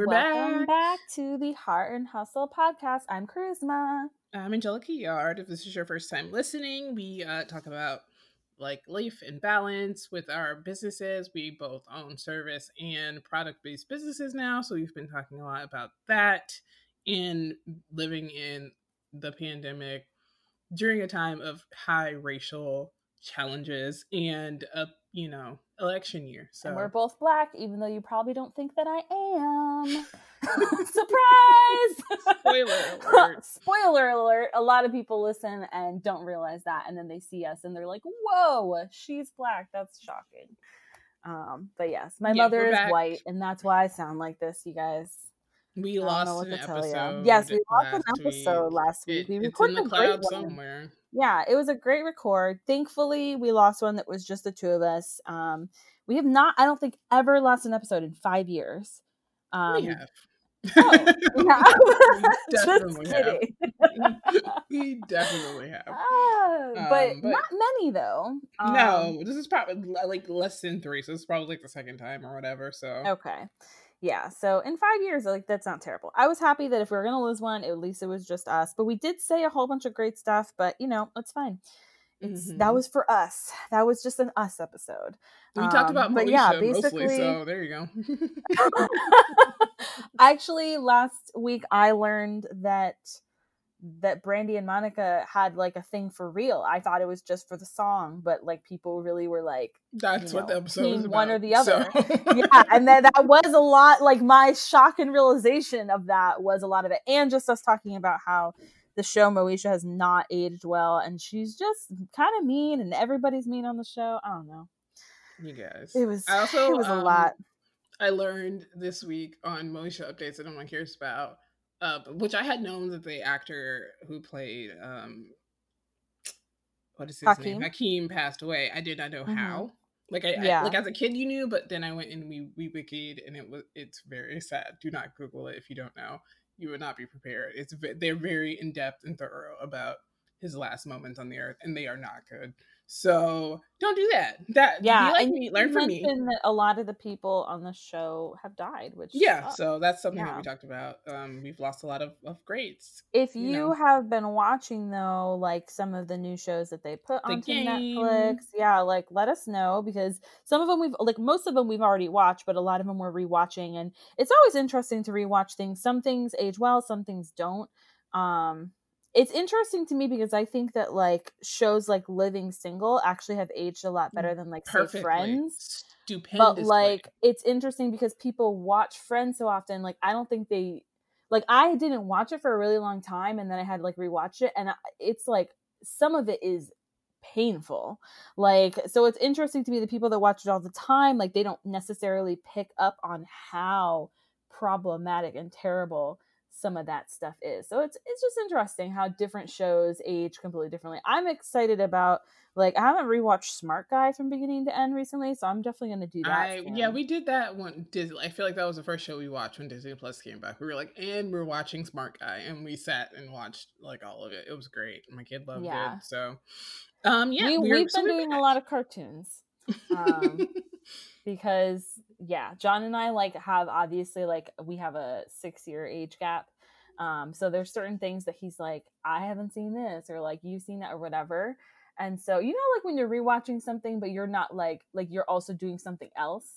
We're Welcome back. back to the Heart and Hustle podcast. I'm Charisma. I'm Angelica Yard. If this is your first time listening, we uh, talk about like life and balance with our businesses. We both own service and product based businesses now. So we've been talking a lot about that and living in the pandemic during a time of high racial challenges and a you know election year. So And we're both black, even though you probably don't think that I am. Surprise! Spoiler alert. Spoiler alert. A lot of people listen and don't realize that. And then they see us and they're like, whoa, she's black. That's shocking. Um, but yes, my Yeah, mother is back. white, and that's why I sound like this, you guys. we I don't know lost an to tell ya. episode. Yes, we lost an episode week. last week. It- we it's in recorded the cloud somewhere. Yeah it was a great record thankfully we lost one that was just the two of us um we have not i don't think ever lost an episode in five years um we have. oh, yeah. just definitely have. we definitely have. Ah, but, Um, but- not many though um, no, this is probably like less than three, so this is probably like the second time or whatever. So okay yeah so in five years like that's not terrible i was happy that if we were gonna lose one at least it was just us but we did say a whole bunch of great stuff but you know it's fine it's that Mhm. was for us that was just an us episode we talked um, about but yeah, mostly. basically- So there you go. Actually, last week I learned that that Brandy and Monica had like a thing for real. I thought it was just for the song, but like people really were like, That's you what the episode was about. one or the other. So- yeah, and then that was a lot. Like my shock and realization of that was a lot of it, and just us talking about how the show Moesha has not aged well, and she's just kind of mean, and everybody's mean on the show. I don't know. you guys. It was I also it was a um, lot. I learned this week on Moesha updates that no one cares about, uh, which I had known that the actor who played um, what is his Hakeem? name? Hakeem passed away. I did not know Mhm. how. Like I, I- like as a kid you knew, but then I went and we we wikied and it was it's very sad. Do not Google it if you don't know. You would not be prepared. It's they're very in depth and thorough about his last moments on the earth, and they are not good. So don't do that. That Yeah, be like me, learn from me. that a lot of the people on the show have died, which Yeah, sucks. so that's something that we talked about. Um, we've lost a lot of, of greats. if you you know. have been watching though, like some of the new shows that they put The onto Game. Netflix, yeah, like let us know because some of them we've like most of them we've already watched, but a lot of them we're rewatching, and it's always interesting to rewatch things. Some things age well, some things don't. Um, it's interesting to me because I think that like shows like Living Single actually have aged a lot mm, better than like say Friends. Stupendous. but like it's interesting because people watch friends so often like i don't think they like i didn't watch it for a really long time and then i had like rewatch it and I, it's like some of it is painful like so it's interesting to me the people that watch it all the time like they don't necessarily pick up on how problematic and terrible some of that stuff is so it's it's just interesting how different shows age completely differently i'm excited about like I haven't rewatched Smart Guy from beginning to end recently, so I'm definitely gonna do that. I yeah, we did that one. Disney. I feel like that was the first show we watched when Disney Plus came back. We were like, and we're watching Smart Guy, and we sat and watched like all of it. It was great. My kid loved Yeah. it. So, um, yeah, we, we've so been doing a lot of cartoons um, because yeah, John and I like have obviously like we have a six year age gap. Um, so there's certain things that he's like, I haven't seen this, or like you've seen that, or whatever. And so you know, like when you're rewatching something, but you're not like like you're also doing something else,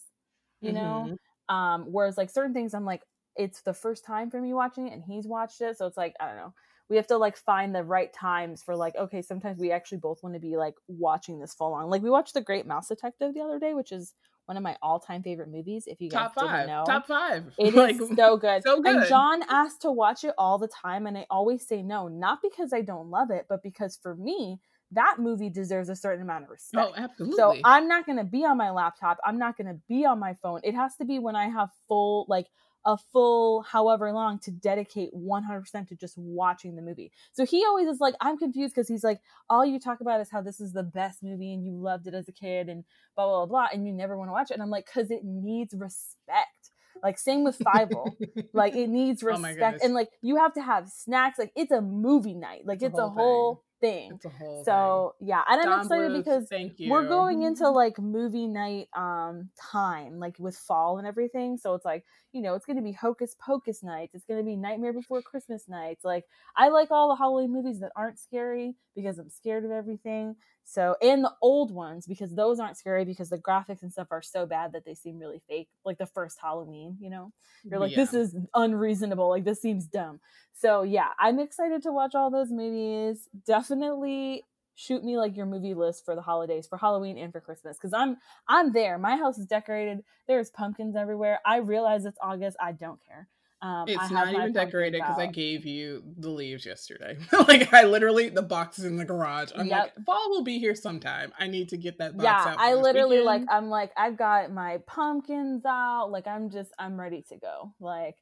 you know. Mhm. Um, whereas like certain things, I'm like, it's the first time for me watching it, and he's watched it, so it's like I don't know. We have to like find the right times for like okay. Sometimes we actually both want to be like watching this full on. Like we watched The Great Mouse Detective the other day, which is one of my all time favorite movies. If you guys top didn't five. know, Top five. it is Like, so good. so good. And. John asks to watch it all the time, and I always say no, not because I don't love it, but because for me, that movie deserves a certain amount of oh, respect. Oh, absolutely. So I'm not going to be on my laptop. I'm not going to be on my phone. It has to be when I have full, like a full however long to dedicate 100% to just watching the movie. So he always is like, I'm confused because he's like, all you talk about is how this is the best movie and you loved it as a kid and blah, blah, blah, blah. And you never want to watch it. And I'm like, because it needs respect. Like, same with Five like it needs Oh respect goodness. and like you have to have snacks like it's a movie night like It's a it's, a whole thing. It's a whole So thing. yeah, and I'm Don excited Bluth, because thank you. we're going into like movie night um time, like with fall and everything. So it's like, you know, it's gonna be Hocus Pocus nights. It's gonna be Nightmare Before Christmas nights. Like I like all the Halloween movies that aren't scary because I'm scared of everything. So and the old ones because those aren't scary because the graphics and stuff are so bad that they seem really fake. Like the first Halloween, you know, you're like, this is unreasonable. Like this seems dumb. So yeah, I'm excited to watch all those movies. Definitely shoot me like your movie list for the holidays for Halloween and for Christmas because I'm I'm there. My house is decorated. There's pumpkins everywhere. I realize it's August. I don't care. Um, It's not even decorated because I gave you the leaves yesterday. like I literally the box is in the garage. I'm Yep. like, fall will be here sometime. I need to get that box Yeah, out. I literally like. I'm like I've got my pumpkins out. Like I'm just I'm ready to go. Like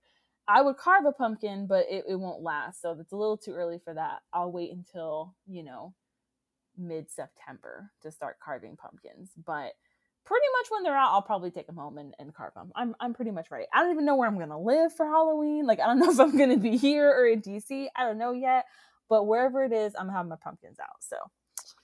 I would carve a pumpkin, but it, it won't last. So it's a little too early for that. I'll wait until, you know, mid September to start carving pumpkins. But pretty much when they're out, I'll probably take them home and, and carve them. I'm I'm pretty much ready. I don't even know where I'm gonna live for Halloween. Like I don't know if I'm gonna be here or in DC. I don't know yet. But wherever it is, I'm gonna have my pumpkins out. So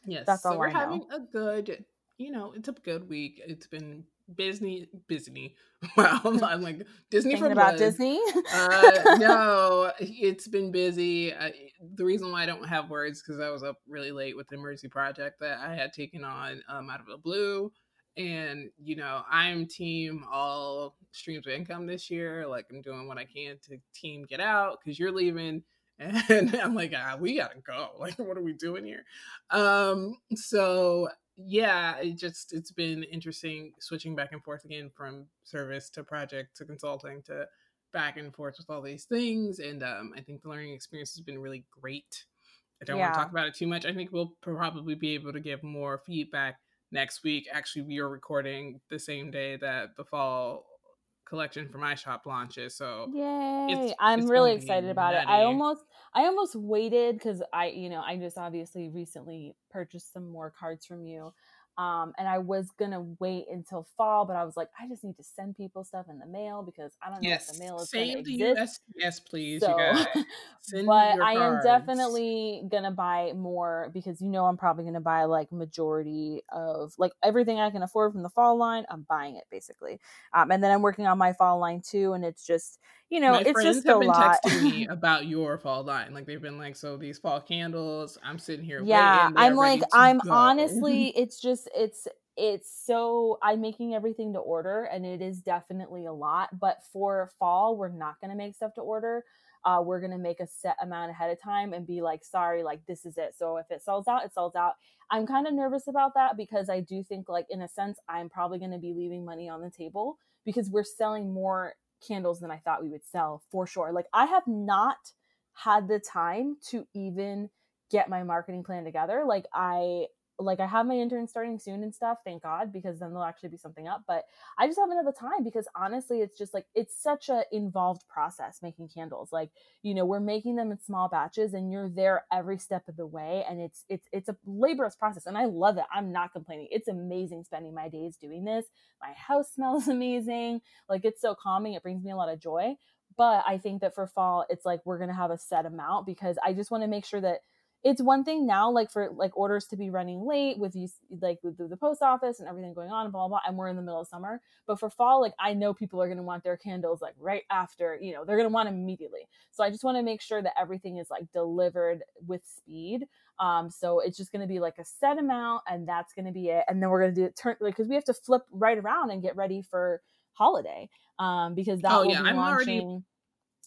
Yes. That's so we're I know. having a good, you know, it's a good week. It's been busy, Disney. Wow, I'm like Disney thinking for about blood. Disney. uh, no, it's been busy. I, the reason why I don't have words because I was up really late with the emergency project that I had taken on um, out of the blue. And you know, I'm team all streams of income this year. Like I'm doing what I can to team get out because you're leaving, and I'm like, ah, we gotta go. Like, what are we doing here? Um, so yeah, it just it's been interesting switching back and forth again from service to project to consulting to back and forth with all these things. And um, I think the learning experience has been really great. I don't want to talk about it too much. I think we'll probably be able to give more feedback next week. Actually, we are recording the same day that the fall collection for my shop launches. So Yay! it's- I'm it's really excited about it. I almost I almost waited because I, you know, I just obviously recently purchased some more cards from you. Um, and I was gonna wait until fall, but I was like, I just need to send people stuff in the mail because I don't know if the mail is save the exist. USPS, please, So, you guys. Send but I am definitely gonna buy more because you know I'm probably gonna buy like majority of like everything I can afford from the fall line. I'm buying it basically, um, and then I'm working on my fall line too, and it's just you know My it's friends just have a been lot. texting me about your fall line. Like they've been like, so these fall candles. I'm sitting here yeah waiting. I'm like i'm go. honestly it's just it's it's so i'm making everything to order and it is definitely a lot but for fall we're not going to make stuff to order uh, we're going to make a set amount ahead of time and be like sorry like this is it so if it sells out it sells out i'm kind of nervous about that because i do think like in a sense i'm probably going to be leaving money on the table because we're selling more candles than i thought we would sell for sure like i have not had the time to even get my marketing plan together. Like I like I have my intern starting soon and stuff, thank God, because then there'll actually be something up. But I just haven't had the time because honestly, it's just like it's such a involved process making candles. Like, you know, we're making them in small batches and you're there every step of the way. And it's it's it's a laborious process. And I love it. I'm not complaining. It's amazing spending my days doing this. My house smells amazing. Like it's so calming. It brings me a lot of joy. But I think that for fall, it's like we're gonna have a set amount because I just want to make sure that it's one thing now like for like orders to be running late with you like with the, post office and everything going on and blah, blah blah and we're in the middle of summer but for fall like i know people are going to want their candles like right after you know they're going to want immediately. So i just want to make sure that everything is like delivered with speed um so it's just going to be like a set amount and that's going to be it and then we're going to do it turn like because we have to flip right around and get ready for holiday um because that Oh, yeah, be I'm already- launching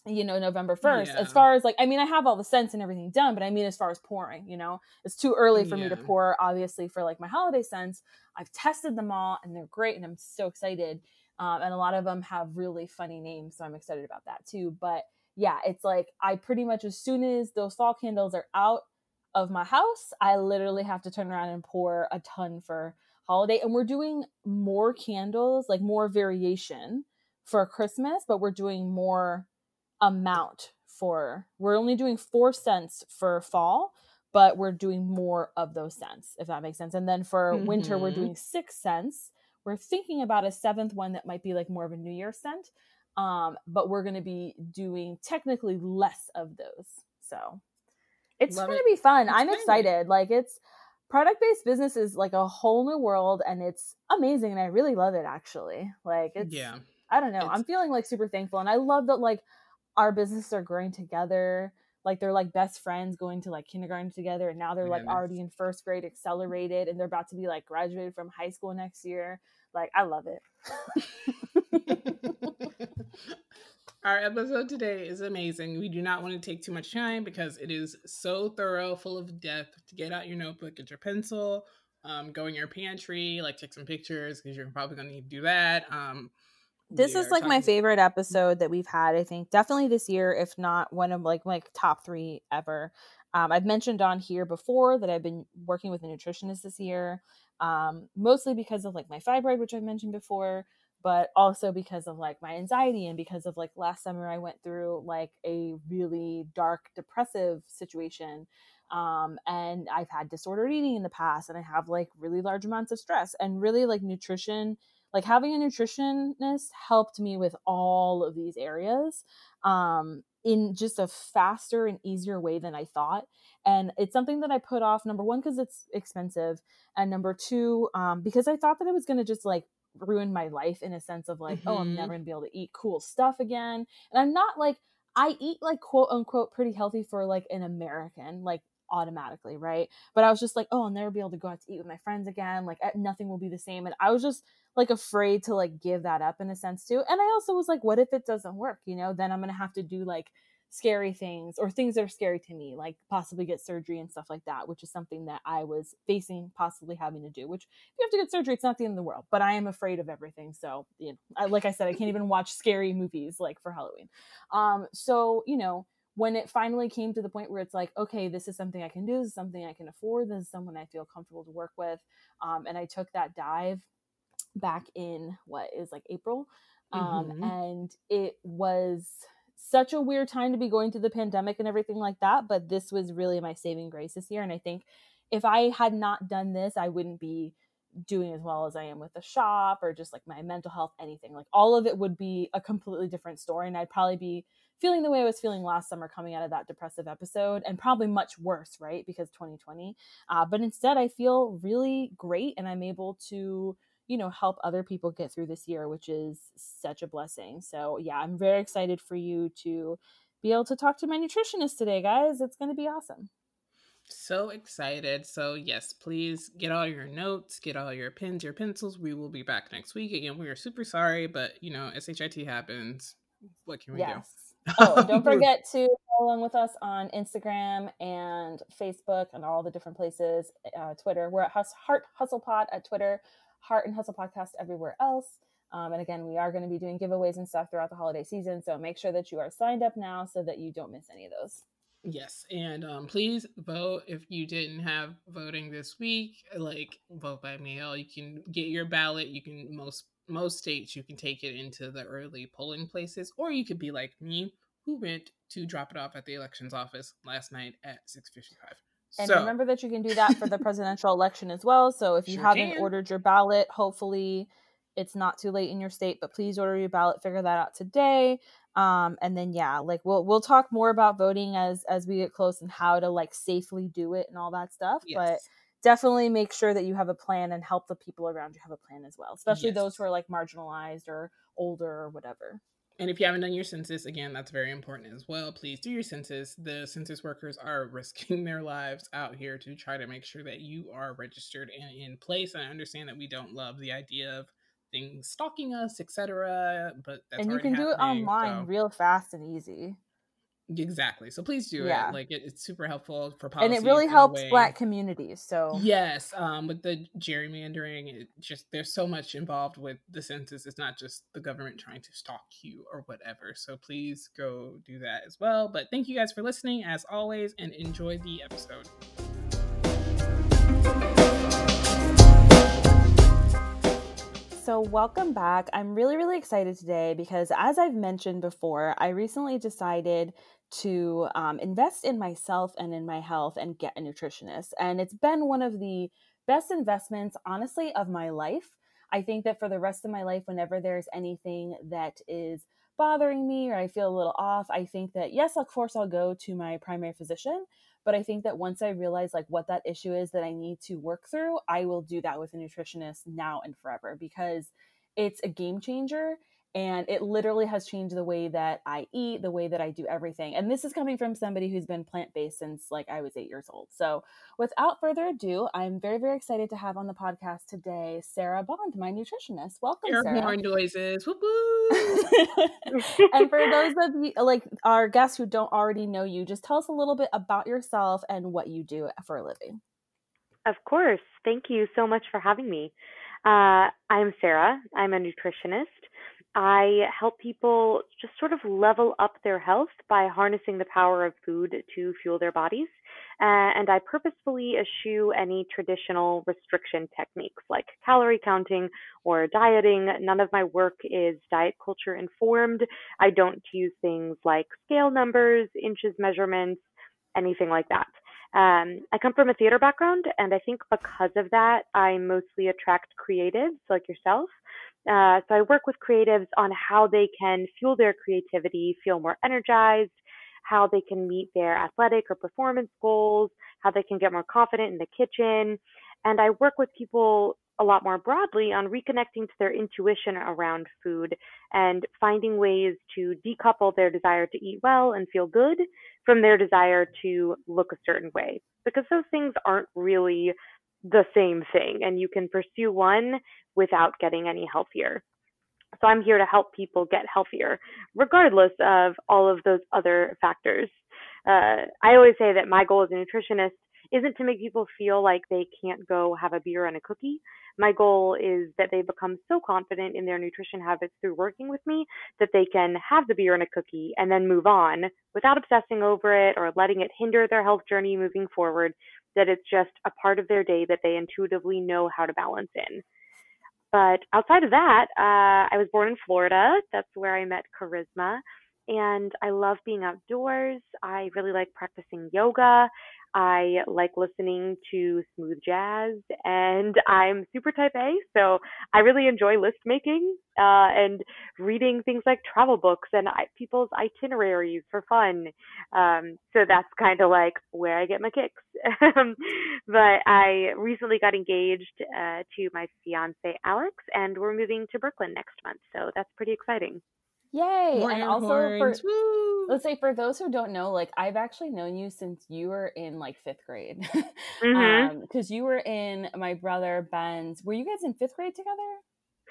you know November 1st Yeah. as far as like I mean I have all the scents and everything done but I mean as far as pouring you know? It's too early for me to pour obviously for like my holiday scents. I've tested them all and they're great and I'm so excited um, and a lot of them have really funny names so I'm excited about that too but yeah it's like I pretty much as soon as those fall candles are out of my house I literally have to turn around and pour a ton for holiday and we're doing more candles like more variation for Christmas but we're doing more amount for we're only doing four cents for fall but we're doing more of those cents if that makes sense and then for winter we're Mhm. doing six cents we're thinking about a seventh one that might be like more of a new year scent um but we're going to be doing technically less of those so It's going to be fun. It's I'm excited. Like it's product based business is like a whole new world and it's amazing and I really love it actually. Like it's yeah. I don't know. It's- I'm feeling like super thankful and I love that like our businesses are growing together. Like they're like best friends going to like kindergarten together and now they're like Goodness. already in first grade accelerated and they're about to be like graduated from high school next year. Like I love it. Our episode today is amazing. We do not want to take too much time because it is so thorough, full of depth. To get out your notebook, get your pencil, um, go in your pantry, like take some pictures because you're probably gonna need to do that. Um, this is like my favorite episode that we've had i think definitely this year if not one of like my top three ever. Um, i've mentioned on here before that i've been working with a nutritionist this year um, mostly because of like my fibroid which i've mentioned before but also because of like my anxiety and because of like last summer i went through like a really dark depressive situation um, and i've had disordered eating in the past and i have like really large amounts of stress and really like nutrition like having a nutritionist helped me with all of these areas um, in just a faster and easier way than I thought. And it's something that I put off number one, because it's expensive, and number two, um, because I thought that it was going to just like ruin my life in a sense of like, oh, I'm Mhm. never going to be able to eat cool stuff again. And I'm not like, I eat like quote unquote pretty healthy for like an American, like automatically, right? But I was just like, oh, I'll never be able to go out to eat with my friends again. Like nothing will be the same. And I was just like afraid to like give that up in a sense too. And I also was like, what if it doesn't work? You know, then I'm gonna have to do like scary things or things that are scary to me, like possibly get surgery and stuff like that, which is something that I was facing possibly having to do. Which if you have to get surgery, it's not the end of the world. But I am afraid of everything. So you know, I, like I said, I can't even watch scary movies like for Halloween. Um, so you know, when it finally came to the point where it's like, okay, this is something I can do, this is something I can afford, this is someone I feel comfortable to work with, um, and I took that dive back in what is like April, um, Mhm. and it was such a weird time to be going through the pandemic and everything like that. But this was really my saving grace this year, and I think if I had not done this, I wouldn't be doing as well as I am with the shop or just like my mental health, anything. Like all of it would be a completely different story, and I'd probably be feeling the way I was feeling last summer coming out of that depressive episode, and probably much worse, right? Because 2020. Uh, but instead, I feel really great, and I'm able to, you know, help other people get through this year, which is such a blessing. So yeah, I'm very excited for you to be able to talk to my nutritionist today, guys. It's going to be awesome. So excited. So, yes, please get all your notes, get all your pens, your pencils. We will be back next week. Again, we are super sorry, but you know, SHIT happens. What can we yes. do? Oh, don't forget to follow along with us on Instagram and Facebook and all the different places. Uh, Twitter, we're at Hus- Heart Hustle Pod at Twitter, Heart and Hustle Podcast everywhere else. Um, and again, we are going to be doing giveaways and stuff throughout the holiday season. So make sure that you are signed up now so that you don't miss any of those. Yes, and um, please vote if you didn't have voting this week. Like vote by mail. You can get your ballot. You can most most states you can take it into the early polling places, or you could be like me, who went to drop it off at the elections office last night at six fifty five. And so remember that you can do that for the presidential election as well. So if you Sure haven't can. ordered your ballot, hopefully it's not too late in your state, but please order your ballot. Figure that out today. Um, and then yeah, like we'll we'll talk more about voting as as we get close and how to like safely do it and all that stuff. But yes. Definitely make sure that you have a plan and help the people around you have a plan as well, especially Yes. those who are like marginalized or older or whatever. And if you haven't done your census, again, that's very important as well. Please do your census. The census workers are risking their lives out here to try to make sure that you are registered and in place. And I understand that we don't love the idea of things stalking us, etc. But that's and you can do it online so- real fast and easy. Exactly. So please do Yeah. it. Like it, it's super helpful for policy. and it really helps black communities. So Yes, um, with the gerrymandering, it just there's so much involved with the census. It's not just the government trying to stalk you or whatever. So please go do that as well. But thank you guys for listening as always, and enjoy the episode. So, welcome back. I'm really, really excited today because, as I've mentioned before, I recently decided to um, invest in myself and in my health and get a nutritionist. And it's been one of the best investments, honestly, of my life. I think that for the rest of my life, whenever there's anything that is bothering me or I feel a little off, I think that, yes, of course, I'll go to my primary physician. but i think that once i realize like what that issue is that i need to work through i will do that with a nutritionist now and forever because it's a game changer and it literally has changed the way that I eat, the way that I do everything. And this is coming from somebody who's been plant based since like I was eight years old. So, without further ado, I'm very, very excited to have on the podcast today Sarah Bond, my nutritionist. Welcome, Air Sarah. horn noises. Whoop, and for those of you, like our guests who don't already know you, just tell us a little bit about yourself and what you do for a living. Of course. Thank you so much for having me. Uh, I'm Sarah. I'm a nutritionist. I help people just sort of level up their health by harnessing the power of food to fuel their bodies. Uh, and I purposefully eschew any traditional restriction techniques like calorie counting or dieting. None of my work is diet culture informed. I don't use things like scale numbers, inches measurements, anything like that. Um, I come from a theater background, and I think because of that, I mostly attract creatives like yourself uh, so I work with creatives on how they can fuel their creativity, feel more energized, how they can meet their athletic or performance goals, how they can get more confident in the kitchen. And I work with people a lot more broadly on reconnecting to their intuition around food and finding ways to decouple their desire to eat well and feel good from their desire to look a certain way. Because those things aren't really the same thing and you can pursue one without getting any healthier. So I'm here to help people get healthier, regardless of all of those other factors. Uh, I always say that my goal as a nutritionist isn't to make people feel like they can't go have a beer and a cookie. My goal is that they become so confident in their nutrition habits through working with me that they can have the beer and a cookie and then move on without obsessing over it or letting it hinder their health journey moving forward, that it's just a part of their day that they intuitively know how to balance in. But outside of that, uh, I was born in Florida. That's where I met Charisma. And I love being outdoors. I really like practicing yoga. I like listening to smooth jazz, and I'm super type A, so I really enjoy list making uh, and reading things like travel books and I, people's itineraries for fun. Um, so that's kind of like where I get my kicks. but I recently got engaged uh, to my fiance Alex, and we're moving to Brooklyn next month, so that's pretty exciting. Yay! More and also horns. for Woo! let's say for those who don't know, like I've actually known you since you were in like fifth grade, because mm-hmm. um, you were in my brother Ben's. Were you guys in fifth grade together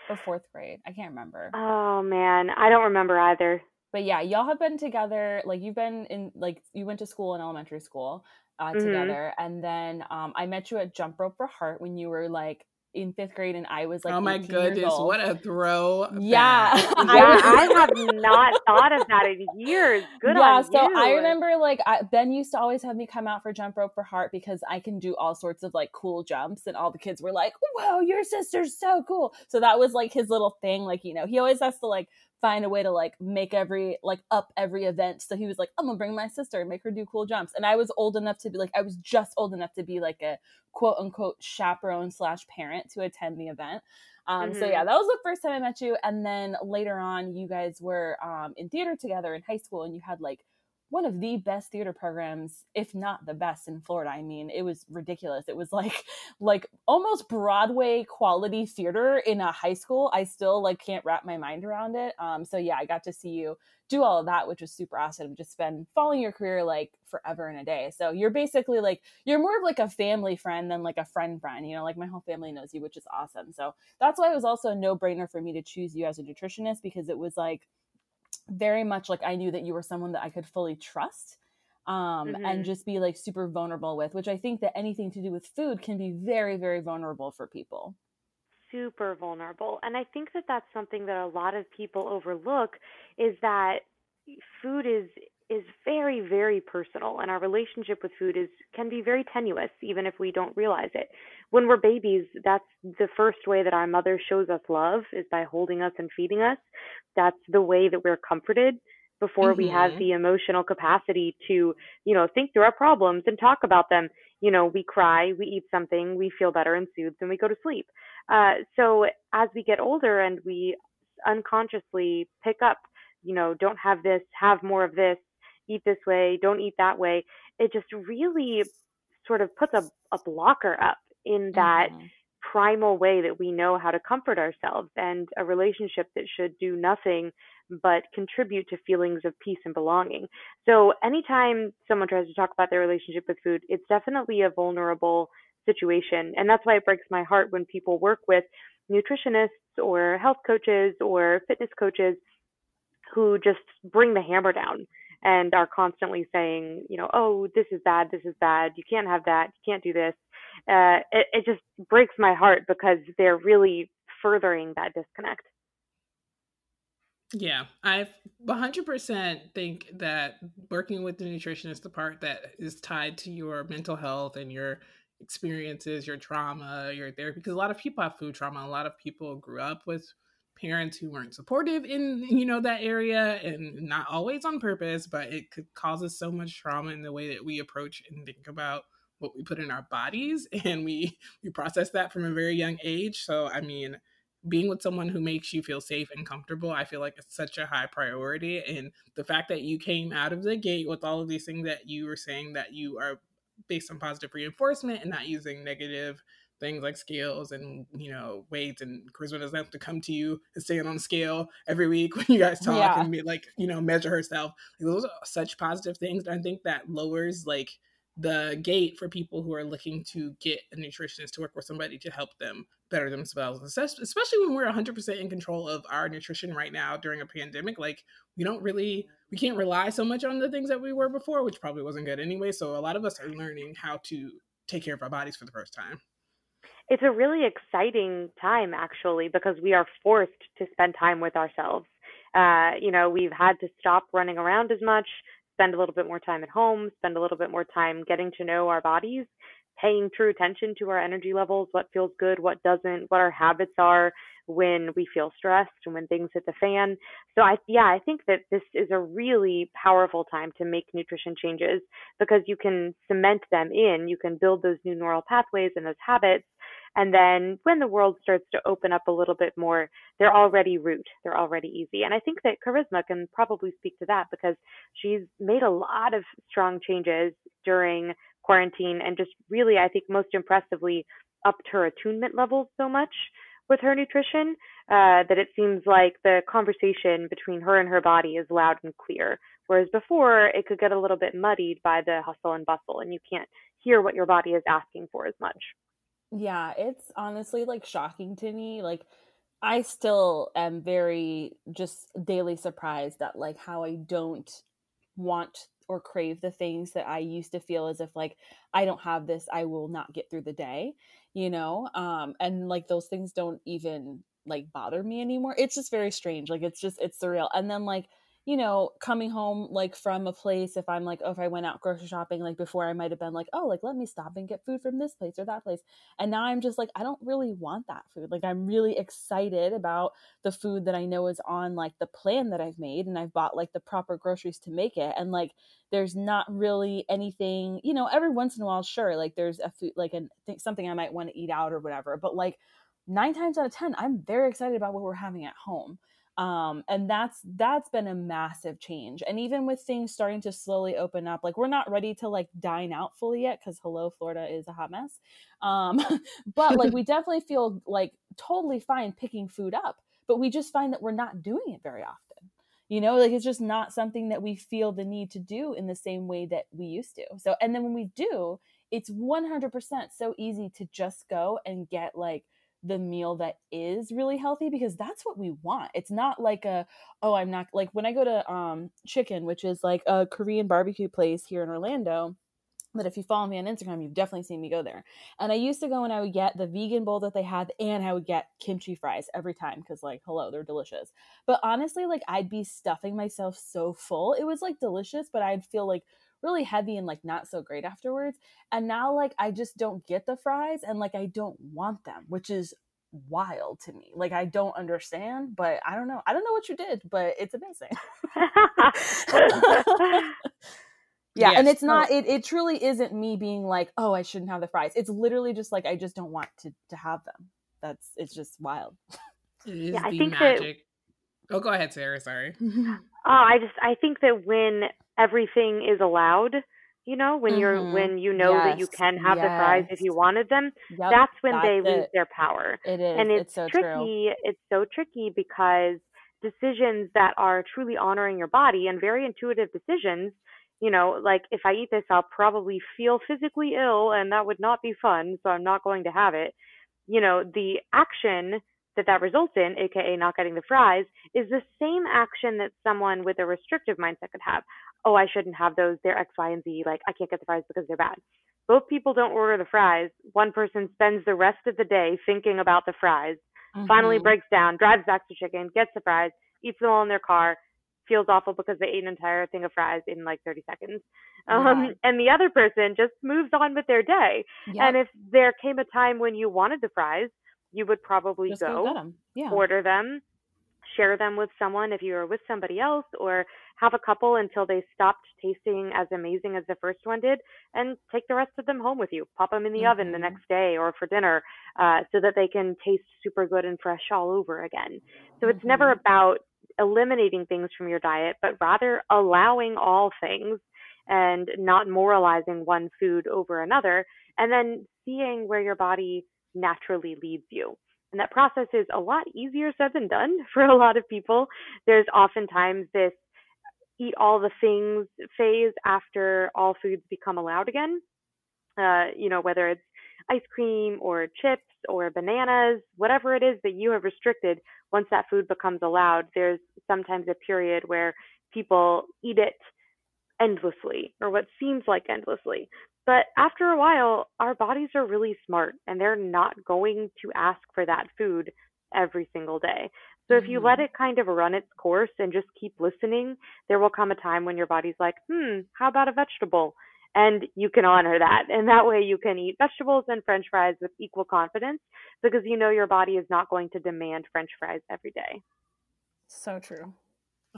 or fourth grade? I can't remember. Oh man, I don't remember either. But yeah, y'all have been together. Like you've been in like you went to school in elementary school uh, mm-hmm. together, and then um, I met you at Jump Rope for Heart when you were like in fifth grade and I was like, oh my goodness, what a throw! Yeah, yeah, I have not thought of that in years. Good yeah, so you. I remember like I, Ben used to always have me come out for jump rope for heart because I can do all sorts of like cool jumps, and all the kids were like, "Whoa, your sister's so cool!" So that was like his little thing. Like you know, he always has to like find a way to like make every like up every event. So he was like, I'm gonna bring my sister and make her do cool jumps. And I was old enough to be like, I was just old enough to be like a quote unquote chaperone slash parent to attend the event. Um, mm-hmm. So yeah, that was the first time I met you. And then later on, you guys were um, in theater together in high school, and you had like one of the best theater programs, if not the best in Florida. I mean, it was ridiculous. It was like like almost Broadway quality theater in a high school. I still like can't wrap my mind around it. Um, so yeah, I got to see you do all of that, which was super awesome. Just been following your career like forever and a day. So you're basically like you're more of like a family friend than like a friend friend. You know, like my whole family knows you, which is awesome. So that's why it was also a no brainer for me to choose you as a nutritionist because it was like very much like I knew that you were someone that I could fully trust um, mm-hmm. and just be like super vulnerable with, which I think that anything to do with food can be very, very vulnerable for people. Super vulnerable. And I think that that's something that a lot of people overlook is that food is is very very personal and our relationship with food is can be very tenuous even if we don't realize it when we're babies that's the first way that our mother shows us love is by holding us and feeding us that's the way that we're comforted before mm-hmm. we have mm-hmm. the emotional capacity to you know think through our problems and talk about them you know we cry we eat something we feel better and soothed and we go to sleep uh, so as we get older and we unconsciously pick up you know don't have this have more of this eat this way, don't eat that way, it just really sort of puts a, a blocker up in that mm-hmm. primal way that we know how to comfort ourselves and a relationship that should do nothing but contribute to feelings of peace and belonging. So anytime someone tries to talk about their relationship with food, it's definitely a vulnerable situation. And that's why it breaks my heart when people work with nutritionists or health coaches or fitness coaches who just bring the hammer down and are constantly saying, you know, oh, this is bad, this is bad, you can't have that, you can't do this. Uh, it, it just breaks my heart because they're really furthering that disconnect. Yeah, I 100% think that working with the nutritionist, the part that is tied to your mental health and your experiences, your trauma, your therapy, because a lot of people have food trauma. A lot of people grew up with parents who weren't supportive in you know that area and not always on purpose but it could cause us so much trauma in the way that we approach and think about what we put in our bodies and we we process that from a very young age so i mean being with someone who makes you feel safe and comfortable, I feel like it's such a high priority. And the fact that you came out of the gate with all of these things that you were saying that you are based on positive reinforcement and not using negative things like scales and you know weights and charisma doesn't have to come to you and stand on scale every week when you guys talk yeah. and be like you know measure herself like, those are such positive things i think that lowers like the gate for people who are looking to get a nutritionist to work with somebody to help them better themselves especially when we're 100% in control of our nutrition right now during a pandemic like we don't really we can't rely so much on the things that we were before which probably wasn't good anyway so a lot of us are learning how to take care of our bodies for the first time. It's a really exciting time actually because we are forced to spend time with ourselves. Uh, you know we've had to stop running around as much spend a little bit more time at home, spend a little bit more time getting to know our bodies, paying true attention to our energy levels, what feels good, what doesn't, what our habits are when we feel stressed and when things hit the fan. So I yeah, I think that this is a really powerful time to make nutrition changes because you can cement them in, you can build those new neural pathways and those habits and then when the world starts to open up a little bit more, they're already root, they're already easy. And I think that Charisma can probably speak to that because she's made a lot of strong changes during quarantine and just really, I think, most impressively, upped her attunement levels so much with her nutrition uh, that it seems like the conversation between her and her body is loud and clear. Whereas before, it could get a little bit muddied by the hustle and bustle, and you can't hear what your body is asking for as much. Yeah, it's honestly like shocking to me. Like I still am very just daily surprised at like how I don't want or crave the things that I used to feel as if like I don't have this, I will not get through the day, you know? Um and like those things don't even like bother me anymore. It's just very strange. Like it's just it's surreal. And then like you know, coming home like from a place, if I'm like, oh, if I went out grocery shopping, like before I might have been like, oh, like let me stop and get food from this place or that place. And now I'm just like, I don't really want that food. Like I'm really excited about the food that I know is on like the plan that I've made and I've bought like the proper groceries to make it. And like there's not really anything, you know, every once in a while, sure, like there's a food, like a, something I might want to eat out or whatever. But like nine times out of 10, I'm very excited about what we're having at home um, and that's that's been a massive change. And even with things starting to slowly open up like we're not ready to like dine out fully yet because hello florida is a hot mess. Um, but like we definitely feel like totally fine picking food up but we just find that we're not doing it very often. You know like it's just not something that we feel the need to do in the same way that we used to. So and then when we do it's 100% so easy to just go and get like the meal that is really healthy because that's what we want. It's not like a oh I'm not like when I go to um chicken which is like a Korean barbecue place here in Orlando that if you follow me on Instagram you've definitely seen me go there. And I used to go and I would get the vegan bowl that they had and I would get kimchi fries every time cuz like hello they're delicious. But honestly like I'd be stuffing myself so full. It was like delicious but I'd feel like really heavy and like not so great afterwards. And now like I just don't get the fries and like I don't want them, which is wild to me. Like I don't understand, but I don't know. I don't know what you did, but it's amazing. yeah, yes. and it's not it it truly isn't me being like, "Oh, I shouldn't have the fries." It's literally just like I just don't want to to have them. That's it's just wild. It is yeah, I think magic. That... Oh, go ahead, Sarah. Sorry. oh, I just I think that when everything is allowed you know when mm-hmm. you're when you know yes. that you can have yes. the fries if you wanted them yep. that's when that's they it. lose their power it is and it's, it's so tricky true. it's so tricky because decisions that are truly honoring your body and very intuitive decisions you know like if i eat this i'll probably feel physically ill and that would not be fun so i'm not going to have it you know the action that that results in, aka not getting the fries, is the same action that someone with a restrictive mindset could have. Oh, I shouldn't have those. They're X, Y, and Z. Like, I can't get the fries because they're bad. Both people don't order the fries. One person spends the rest of the day thinking about the fries, mm-hmm. finally breaks down, drives back to chicken, gets the fries, eats them all in their car, feels awful because they ate an entire thing of fries in like 30 seconds. Um, yeah. and the other person just moves on with their day. Yep. And if there came a time when you wanted the fries, you would probably Just go, go. Yeah. order them, share them with someone if you were with somebody else, or have a couple until they stopped tasting as amazing as the first one did, and take the rest of them home with you. Pop them in the mm-hmm. oven the mm-hmm. next day or for dinner, uh, so that they can taste super good and fresh all over again. So mm-hmm. it's never mm-hmm. about eliminating things from your diet, but rather allowing all things and not moralizing one food over another, and then seeing where your body naturally leads you. And that process is a lot easier said than done for a lot of people. There's oftentimes this eat all the things phase after all foods become allowed again. Uh, you know, whether it's ice cream or chips or bananas, whatever it is that you have restricted, once that food becomes allowed, there's sometimes a period where people eat it endlessly or what seems like endlessly. But after a while, our bodies are really smart and they're not going to ask for that food every single day. So if you mm-hmm. let it kind of run its course and just keep listening, there will come a time when your body's like, hmm, how about a vegetable? And you can honor that. And that way you can eat vegetables and french fries with equal confidence because you know your body is not going to demand french fries every day. So true.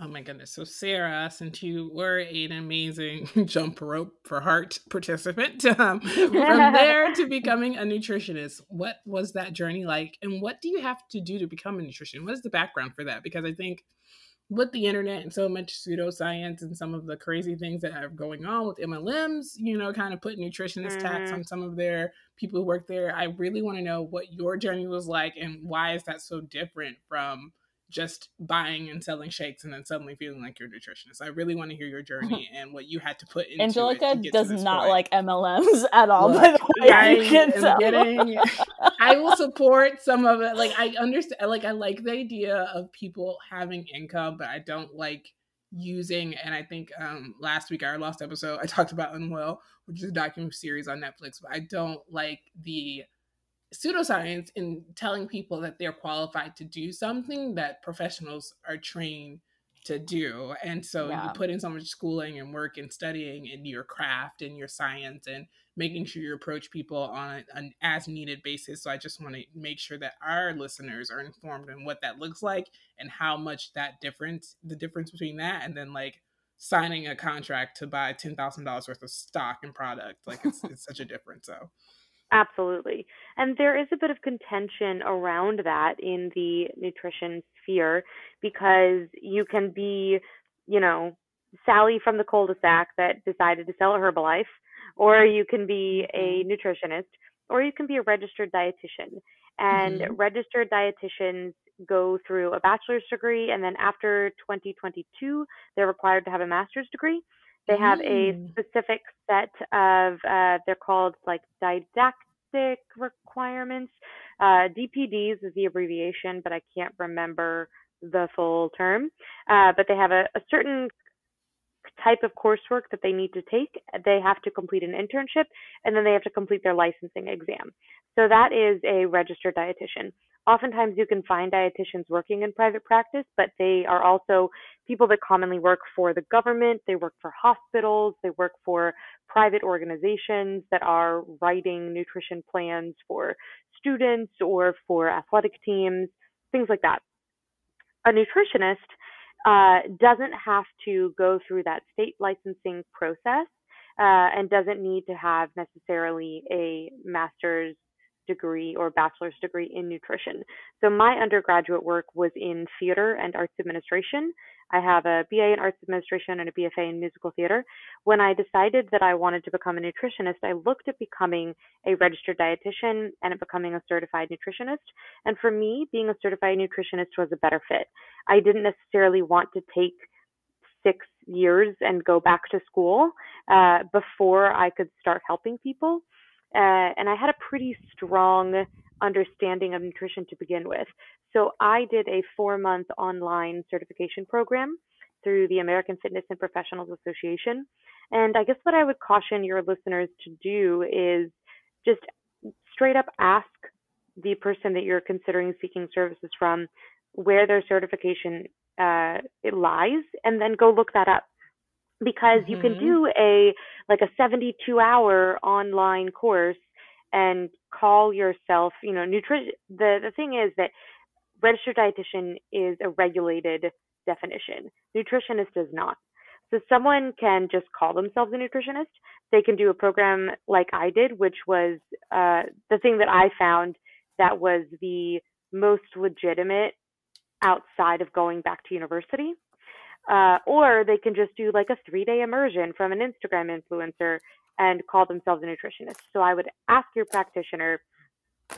Oh my goodness. So, Sarah, since you were an amazing jump rope for heart participant, um, from there to becoming a nutritionist, what was that journey like? And what do you have to do to become a nutritionist? What is the background for that? Because I think with the internet and so much pseudoscience and some of the crazy things that are going on with MLMs, you know, kind of put nutritionist mm. tax on some of their people who work there. I really want to know what your journey was like and why is that so different from just buying and selling shakes and then suddenly feeling like you're a nutritionist. I really want to hear your journey and what you had to put into Angelica it does not point. like MLMs at all. Look, by the way, I am getting. I will support some of it. Like I understand. Like I like the idea of people having income, but I don't like using. And I think um last week our last episode I talked about Unwell, which is a documentary series on Netflix. But I don't like the pseudoscience in telling people that they're qualified to do something that professionals are trained to do. And so yeah. you put in so much schooling and work and studying in your craft and your science and making sure you approach people on an as needed basis. So I just want to make sure that our listeners are informed on what that looks like and how much that difference, the difference between that and then like signing a contract to buy $10,000 worth of stock and product. Like it's, it's such a difference. So Absolutely. And there is a bit of contention around that in the nutrition sphere because you can be, you know, Sally from the cul-de-sac that decided to sell Herbalife, or you can be a mm-hmm. nutritionist, or you can be a registered dietitian. And mm-hmm. registered dietitians go through a bachelor's degree, and then after 2022, they're required to have a master's degree. They have a mm. specific set of, uh, they're called like didactic requirements. Uh, DPDs is the abbreviation, but I can't remember the full term. Uh, but they have a, a certain type of coursework that they need to take. They have to complete an internship and then they have to complete their licensing exam. So that is a registered dietitian. Oftentimes you can find dietitians working in private practice, but they are also people that commonly work for the government, they work for hospitals, they work for private organizations that are writing nutrition plans for students or for athletic teams, things like that. A nutritionist uh, doesn't have to go through that state licensing process uh, and doesn't need to have necessarily a master's degree or bachelor's degree in nutrition. So my undergraduate work was in theater and arts administration. I have a BA in Arts Administration and a BFA in Musical Theater. When I decided that I wanted to become a nutritionist, I looked at becoming a registered dietitian and at becoming a certified nutritionist. And for me, being a certified nutritionist was a better fit. I didn't necessarily want to take six years and go back to school uh, before I could start helping people. Uh, and I had a pretty strong understanding of nutrition to begin with. So I did a four month online certification program through the American Fitness and Professionals Association. And I guess what I would caution your listeners to do is just straight up ask the person that you're considering seeking services from where their certification uh, lies and then go look that up because mm-hmm. you can mm-hmm. do a like a 72 hour online course and call yourself, you know, nutrition. The the thing is that registered dietitian is a regulated definition. Nutritionist is not. So someone can just call themselves a nutritionist. They can do a program like I did, which was uh, the thing that I found that was the most legitimate outside of going back to university. Uh, or they can just do like a three day immersion from an Instagram influencer and call themselves a nutritionist. So I would ask your practitioner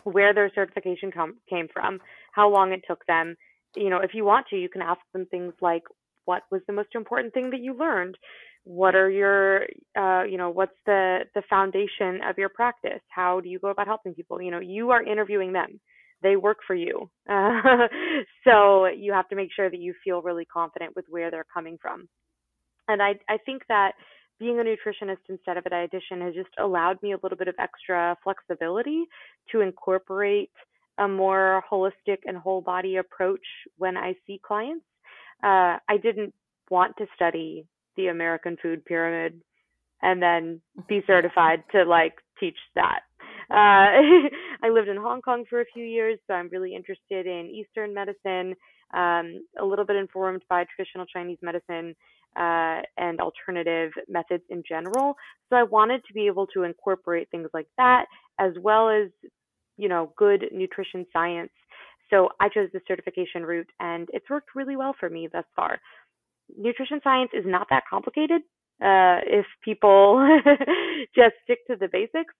where their certification com- came from, how long it took them. You know, if you want to, you can ask them things like, what was the most important thing that you learned? What are your, uh, you know, what's the the foundation of your practice? How do you go about helping people? You know, you are interviewing them. They work for you, uh, so you have to make sure that you feel really confident with where they're coming from. And I I think that being a nutritionist instead of a dietitian has just allowed me a little bit of extra flexibility to incorporate a more holistic and whole body approach when I see clients. Uh, I didn't want to study the American food pyramid and then be certified to like teach that. Uh, I lived in Hong Kong for a few years, so I'm really interested in Eastern medicine, um, a little bit informed by traditional Chinese medicine, uh, and alternative methods in general. So I wanted to be able to incorporate things like that as well as, you know, good nutrition science. So I chose the certification route and it's worked really well for me thus far. Nutrition science is not that complicated uh, if people just stick to the basics.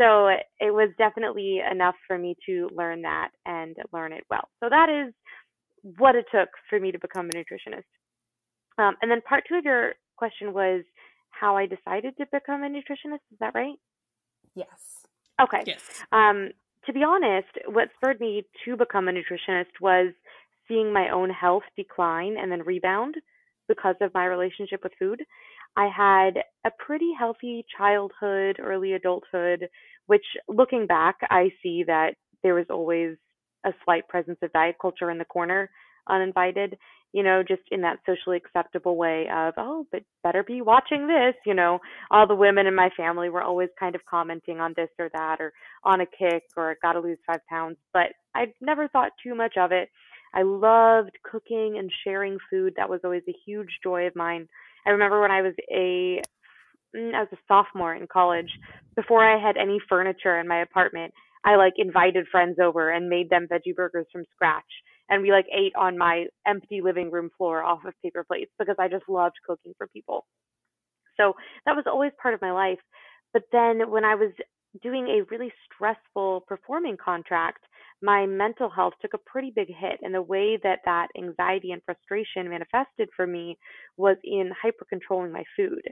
So it was definitely enough for me to learn that and learn it well. So that is what it took for me to become a nutritionist. Um, and then part two of your question was how I decided to become a nutritionist. Is that right? Yes. Okay. Yes. Um, to be honest, what spurred me to become a nutritionist was seeing my own health decline and then rebound because of my relationship with food. I had a pretty healthy childhood, early adulthood, which looking back, I see that there was always a slight presence of diet culture in the corner uninvited you know, just in that socially acceptable way of, oh, but better be watching this. You know, all the women in my family were always kind of commenting on this or that or on a kick or got to lose five pounds. But I never thought too much of it. I loved cooking and sharing food. That was always a huge joy of mine. I remember when I was a mm, I was a sophomore in college, before I had any furniture in my apartment, I like invited friends over and made them veggie burgers from scratch and we like ate on my empty living room floor off of paper plates because I just loved cooking for people. So that was always part of my life. But then when I was doing a really stressful performing contract, my mental health took a pretty big hit. And the way that that anxiety and frustration manifested for me was in hyper controlling my food.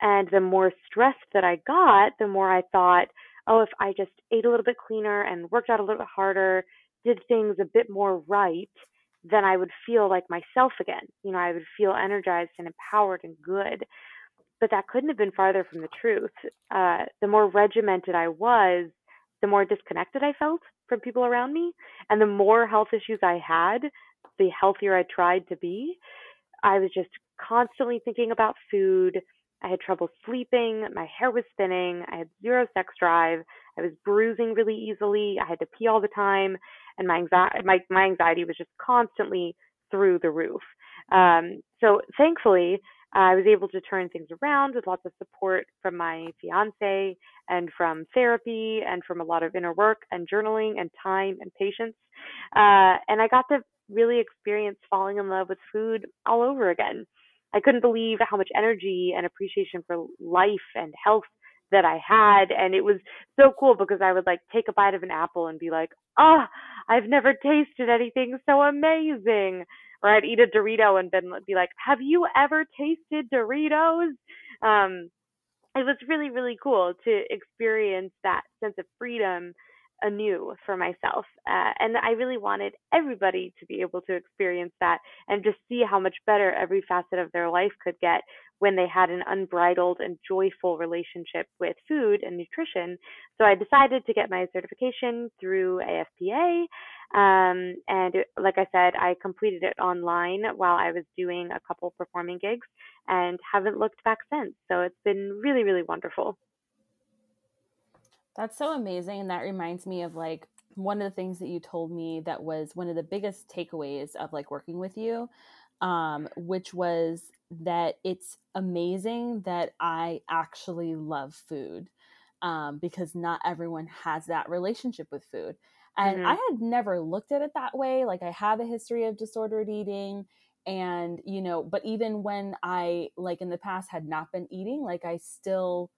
And the more stressed that I got, the more I thought, oh, if I just ate a little bit cleaner and worked out a little bit harder, did things a bit more right, then I would feel like myself again. You know, I would feel energized and empowered and good. But that couldn't have been farther from the truth. Uh, the more regimented I was, the more disconnected I felt from people around me. And the more health issues I had, the healthier I tried to be. I was just constantly thinking about food. I had trouble sleeping. My hair was thinning. I had zero sex drive. I was bruising really easily. I had to pee all the time and my anxiety my, my anxiety was just constantly through the roof. Um, so thankfully, I was able to turn things around with lots of support from my fiance and from therapy and from a lot of inner work and journaling and time and patience. Uh, and I got to really experience falling in love with food all over again. I couldn't believe how much energy and appreciation for life and health that I had. And it was so cool because I would like take a bite of an apple and be like, ah, oh, I've never tasted anything so amazing. Or I'd eat a Dorito and then be like, have you ever tasted Doritos? Um, it was really, really cool to experience that sense of freedom anew for myself. Uh, and I really wanted everybody to be able to experience that and just see how much better every facet of their life could get when they had an unbridled and joyful relationship with food and nutrition. So I decided to get my certification through AFPA. Um, and like I said, I completed it online while I was doing a couple performing gigs and haven't looked back since. So it's been really, really wonderful. That's so amazing. And that reminds me of like one of the things that you told me that was one of the biggest takeaways of like working with you, um, which was that it's amazing that I actually love food um, because not everyone has that relationship with food. And mm-hmm. I had never looked at it that way. Like I have a history of disordered eating and you know but even when i like in the past had not been eating like i still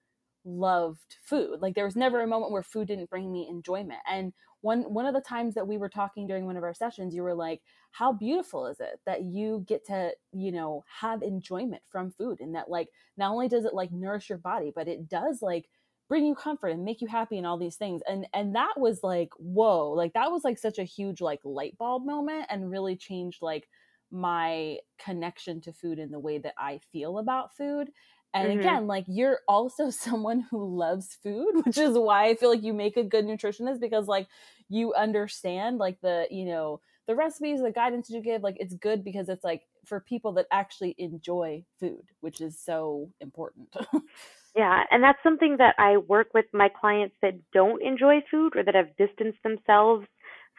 loved food. Like there was never a moment where food didn't bring me enjoyment. And one one of the times that we were talking during one of our sessions, you were like, "How beautiful is it that you get to, you know, have enjoyment from food and that like not only does it like nourish your body, but it does like bring you comfort and make you happy and all these things." And and that was like, "Whoa." Like that was like such a huge like light bulb moment and really changed like my connection to food and the way that I feel about food. And mm-hmm. again, like you're also someone who loves food, which is why I feel like you make a good nutritionist because like you understand like the, you know, the recipes, the guidance you give, like it's good because it's like for people that actually enjoy food, which is so important. yeah, and that's something that I work with my clients that don't enjoy food or that have distanced themselves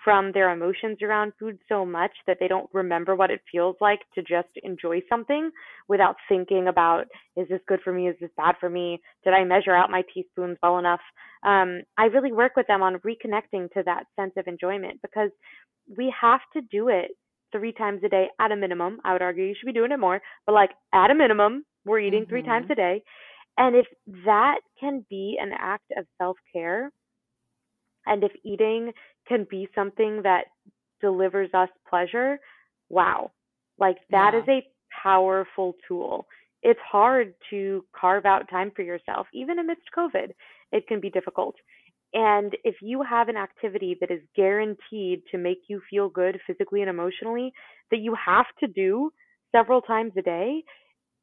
from their emotions around food so much that they don't remember what it feels like to just enjoy something without thinking about is this good for me is this bad for me did i measure out my teaspoons well enough um, i really work with them on reconnecting to that sense of enjoyment because we have to do it three times a day at a minimum i would argue you should be doing it more but like at a minimum we're eating mm-hmm. three times mm-hmm. a day and if that can be an act of self-care and if eating can be something that delivers us pleasure, wow. Like that yeah. is a powerful tool. It's hard to carve out time for yourself, even amidst COVID. It can be difficult. And if you have an activity that is guaranteed to make you feel good physically and emotionally, that you have to do several times a day,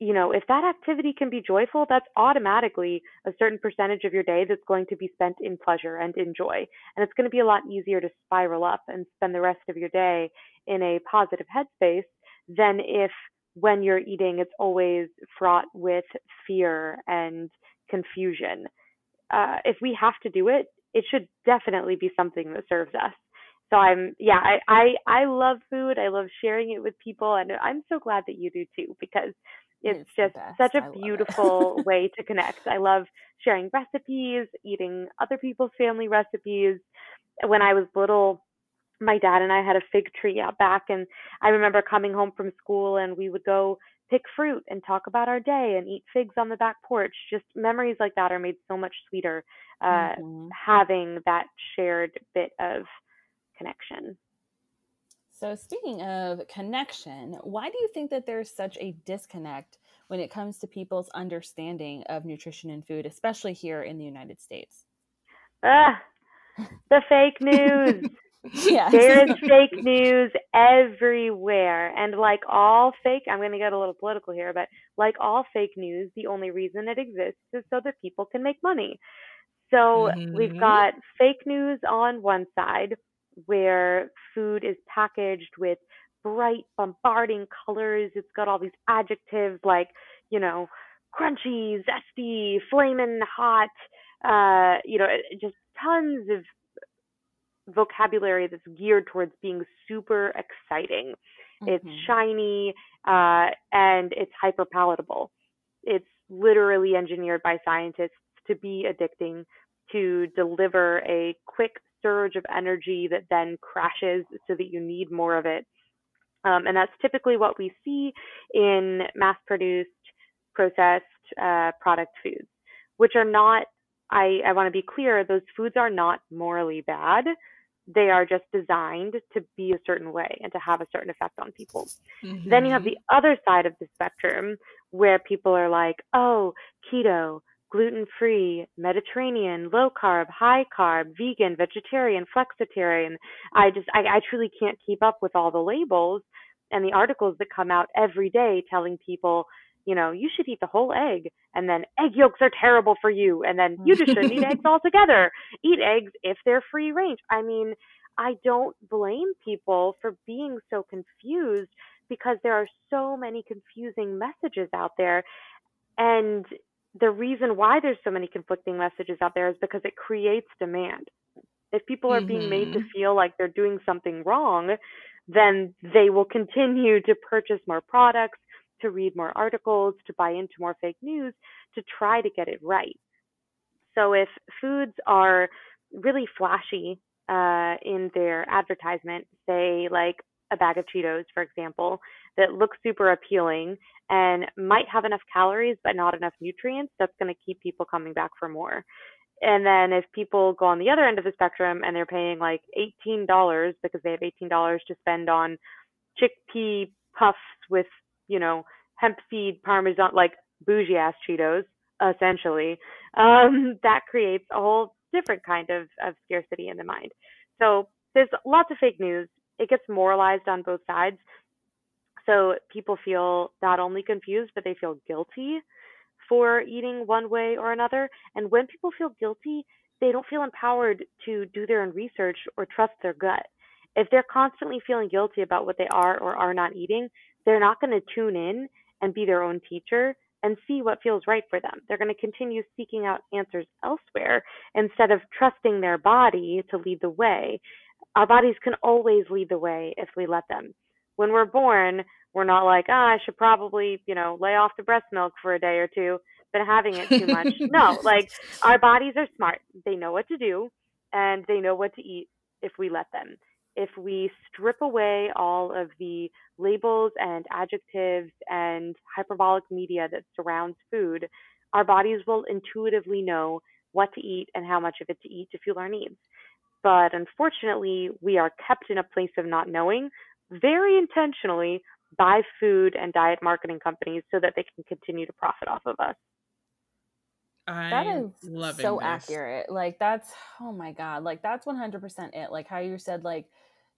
you know, if that activity can be joyful, that's automatically a certain percentage of your day that's going to be spent in pleasure and in joy. And it's going to be a lot easier to spiral up and spend the rest of your day in a positive headspace than if when you're eating, it's always fraught with fear and confusion. Uh, if we have to do it, it should definitely be something that serves us. So I'm, yeah, I, I, I love food. I love sharing it with people, and I'm so glad that you do too because it's, just such a beautiful way to connect. I love sharing recipes, eating other people's family recipes. When I was little, my dad and I had a fig tree out back, and I remember coming home from school and we would go pick fruit and talk about our day and eat figs on the back porch. Just memories like that are made so much sweeter uh, mm-hmm. having that shared bit of connection. So, speaking of connection, why do you think that there's such a disconnect when it comes to people's understanding of nutrition and food, especially here in the United States? Ah, the fake news. yes. There is fake news everywhere. And like all fake, I'm going to get a little political here, but like all fake news, the only reason it exists is so that people can make money. So mm-hmm. we've got fake news on one side, where food is packaged with bright, bombarding colors. It's got all these adjectives like, you know, crunchy, zesty, flaming hot, uh, you know, just tons of vocabulary that's geared towards being super exciting. Mm-hmm. It's shiny uh, and it's hyper palatable. It's literally engineered by scientists to be addicting, to deliver a quick surge of energy that then crashes so that you need more of it Um, and that's typically what we see in mass produced, processed uh, product foods, which are not, I, I want to be clear, those foods are not morally bad. They are just designed to be a certain way and to have a certain effect on people. Mm-hmm. Then you have the other side of the spectrum where people are like, oh, keto, gluten free, Mediterranean, low carb, high carb, vegan, vegetarian, flexitarian. I just, I, I truly can't keep up with all the labels and the articles that come out every day telling people, you know, you should eat the whole egg, and then egg yolks are terrible for you, and then you just shouldn't eat mm. eggs altogether. Eat eggs if they're free range. I mean, I don't blame people for being so confused because there are so many confusing messages out there. And the reason why there's so many conflicting messages out there is because it creates demand. If people are mm-hmm. being made to mm-hmm. feel like they're doing something wrong, then they will continue to purchase more products, to read more articles, to buy into more fake news, to try to get it right. So if foods are really flashy uh, in their advertisement, say like a bag of Cheetos, for example, that looks super appealing and might have enough calories but not enough nutrients, that's going to keep people coming back for more. And then if people go on the other end of the spectrum and they're paying like $18 because they have $18 to spend on chickpea puffs with, you know, hemp seed parmesan, like bougie ass Cheetos, essentially, um, that creates a whole different kind of, of scarcity in the mind. So there's lots of fake news. It gets moralized on both sides. So people feel not only confused, but they feel guilty for eating one way or another. And when people feel guilty, they don't feel empowered to do their own research or trust their gut. If they're constantly feeling guilty about what they are or are not eating, they're not going to tune in and be their own teacher and see what feels right for them. They're going to continue seeking out answers elsewhere instead of trusting their body to lead the way. Our bodies can always lead the way if we let them. When we're born, we're not like, ah, oh, I should probably, you know, lay off the breast milk for a day or two, been having it too much. no, like our bodies are smart. They know what to do and they know what to eat if we let them. If we strip away all of the labels and adjectives and hyperbolic media that surrounds food, our bodies will intuitively know what to eat and how much of it to eat to fuel our needs. But unfortunately, we are kept in a place of not knowing very intentionally by food and diet marketing companies so that they can continue to profit off of us. I'm that is so this. accurate. Like that's oh my god, like that's 100% it. Like how you said like,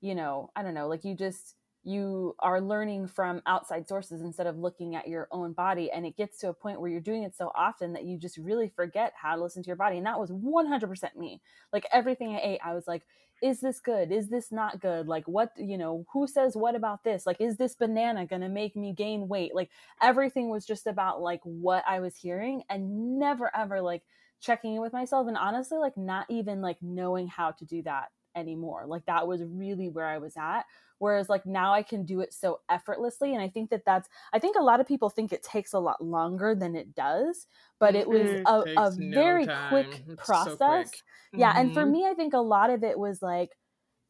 you know, I don't know, like you just you are learning from outside sources instead of looking at your own body and it gets to a point where you're doing it so often that you just really forget how to listen to your body and that was 100% me like everything i ate i was like is this good? Is this not good? Like what you know who says what about this? Like is this banana going to make me gain weight? Like everything was just about like what i was hearing and never ever like checking in with myself and honestly like not even like knowing how to do that anymore like that was really where i was at whereas like now i can do it so effortlessly and i think that that's i think a lot of people think it takes a lot longer than it does but it was mm-hmm. a, a very no quick it's process so quick. yeah mm-hmm. and for mm-hmm. me i think a lot of it was like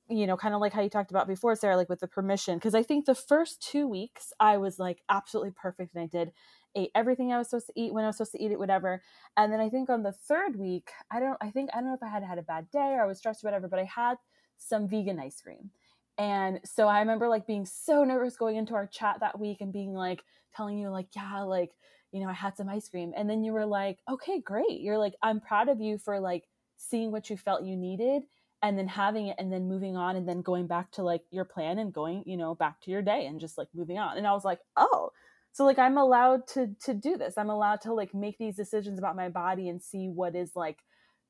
you know kind of like how you talked about before sarah like with the permission because i think the first two weeks i was like absolutely perfect and i did ate everything i was supposed to eat when i was supposed to eat it whatever and then i think on the third week i don't i think i don't know if i had had a bad day or i was stressed or whatever but i had some vegan ice cream and so I remember like being so nervous going into our chat that week and being like telling you like, yeah, like, you know, I had some ice cream. And then you were like, okay, great. You're like, I'm proud of you for like seeing what you felt you needed and then having it and then moving on and then going back to like your plan and going, you know, back to your day and just like moving on. And I was like, oh, so like I'm allowed to to do this. I'm allowed to like make these decisions about my body and see what is like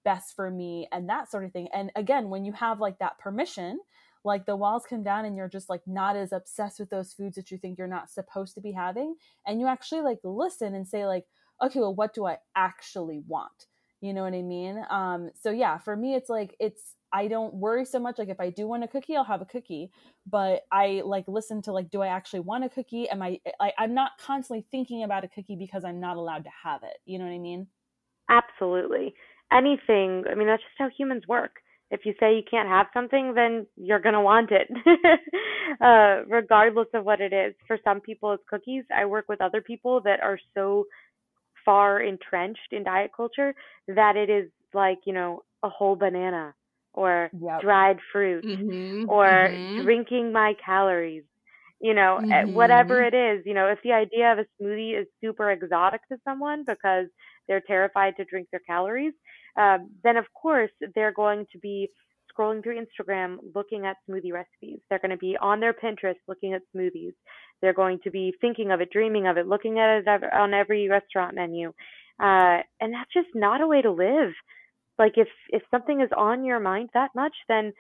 best for me and that sort of thing. And again, when you have like that permission, like the walls come down and you're just like not as obsessed with those foods that you think you're not supposed to be having and you actually like listen and say like okay well what do i actually want you know what i mean? Um so yeah for me it's like it's i don't worry so much like if i do want a cookie i'll have a cookie but i like listen to like do i actually want a cookie? Am i like i'm not constantly thinking about a cookie because i'm not allowed to have it. You know what i mean? Absolutely. Anything i mean that's just how humans work. If you say you can't have something, then you're to want it, uh, regardless of what it is. For some people, it's cookies. I work with other people that are so far entrenched in diet culture that it is like, you know, a whole banana or yep. dried fruit mm-hmm, or mm-hmm. drinking my calories you know eh, mm-hmm. whatever it is you know if the idea of a smoothie is super exotic to someone because they're terrified to drink their calories um, then of course they're going to be scrolling through instagram looking at smoothie recipes they're going to be on their pinterest looking at smoothies they're going to be thinking of it dreaming of it looking at it on every restaurant menu. Uh, and that's just not a way to live. Like if if something is on your mind that much then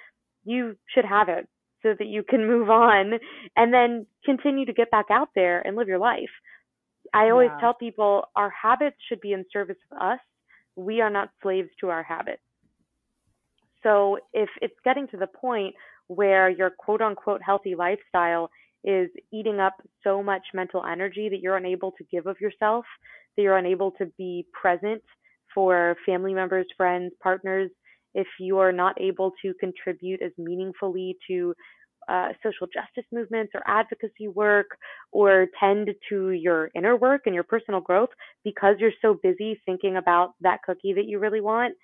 you should have it so that you can move on and then continue to get back out there and live your life. I always yeah. tell people our habits should be in service of us. We are not slaves to our habits. So if it's getting to the point where your quote unquote healthy lifestyle is eating up so much mental energy that you're unable to give of yourself that you're unable to be present for family members, friends, partners, if you are not able to contribute as meaningfully to uh, social justice movements or advocacy work or tend to your inner work and your personal growth because you're so busy thinking about that cookie that you really want,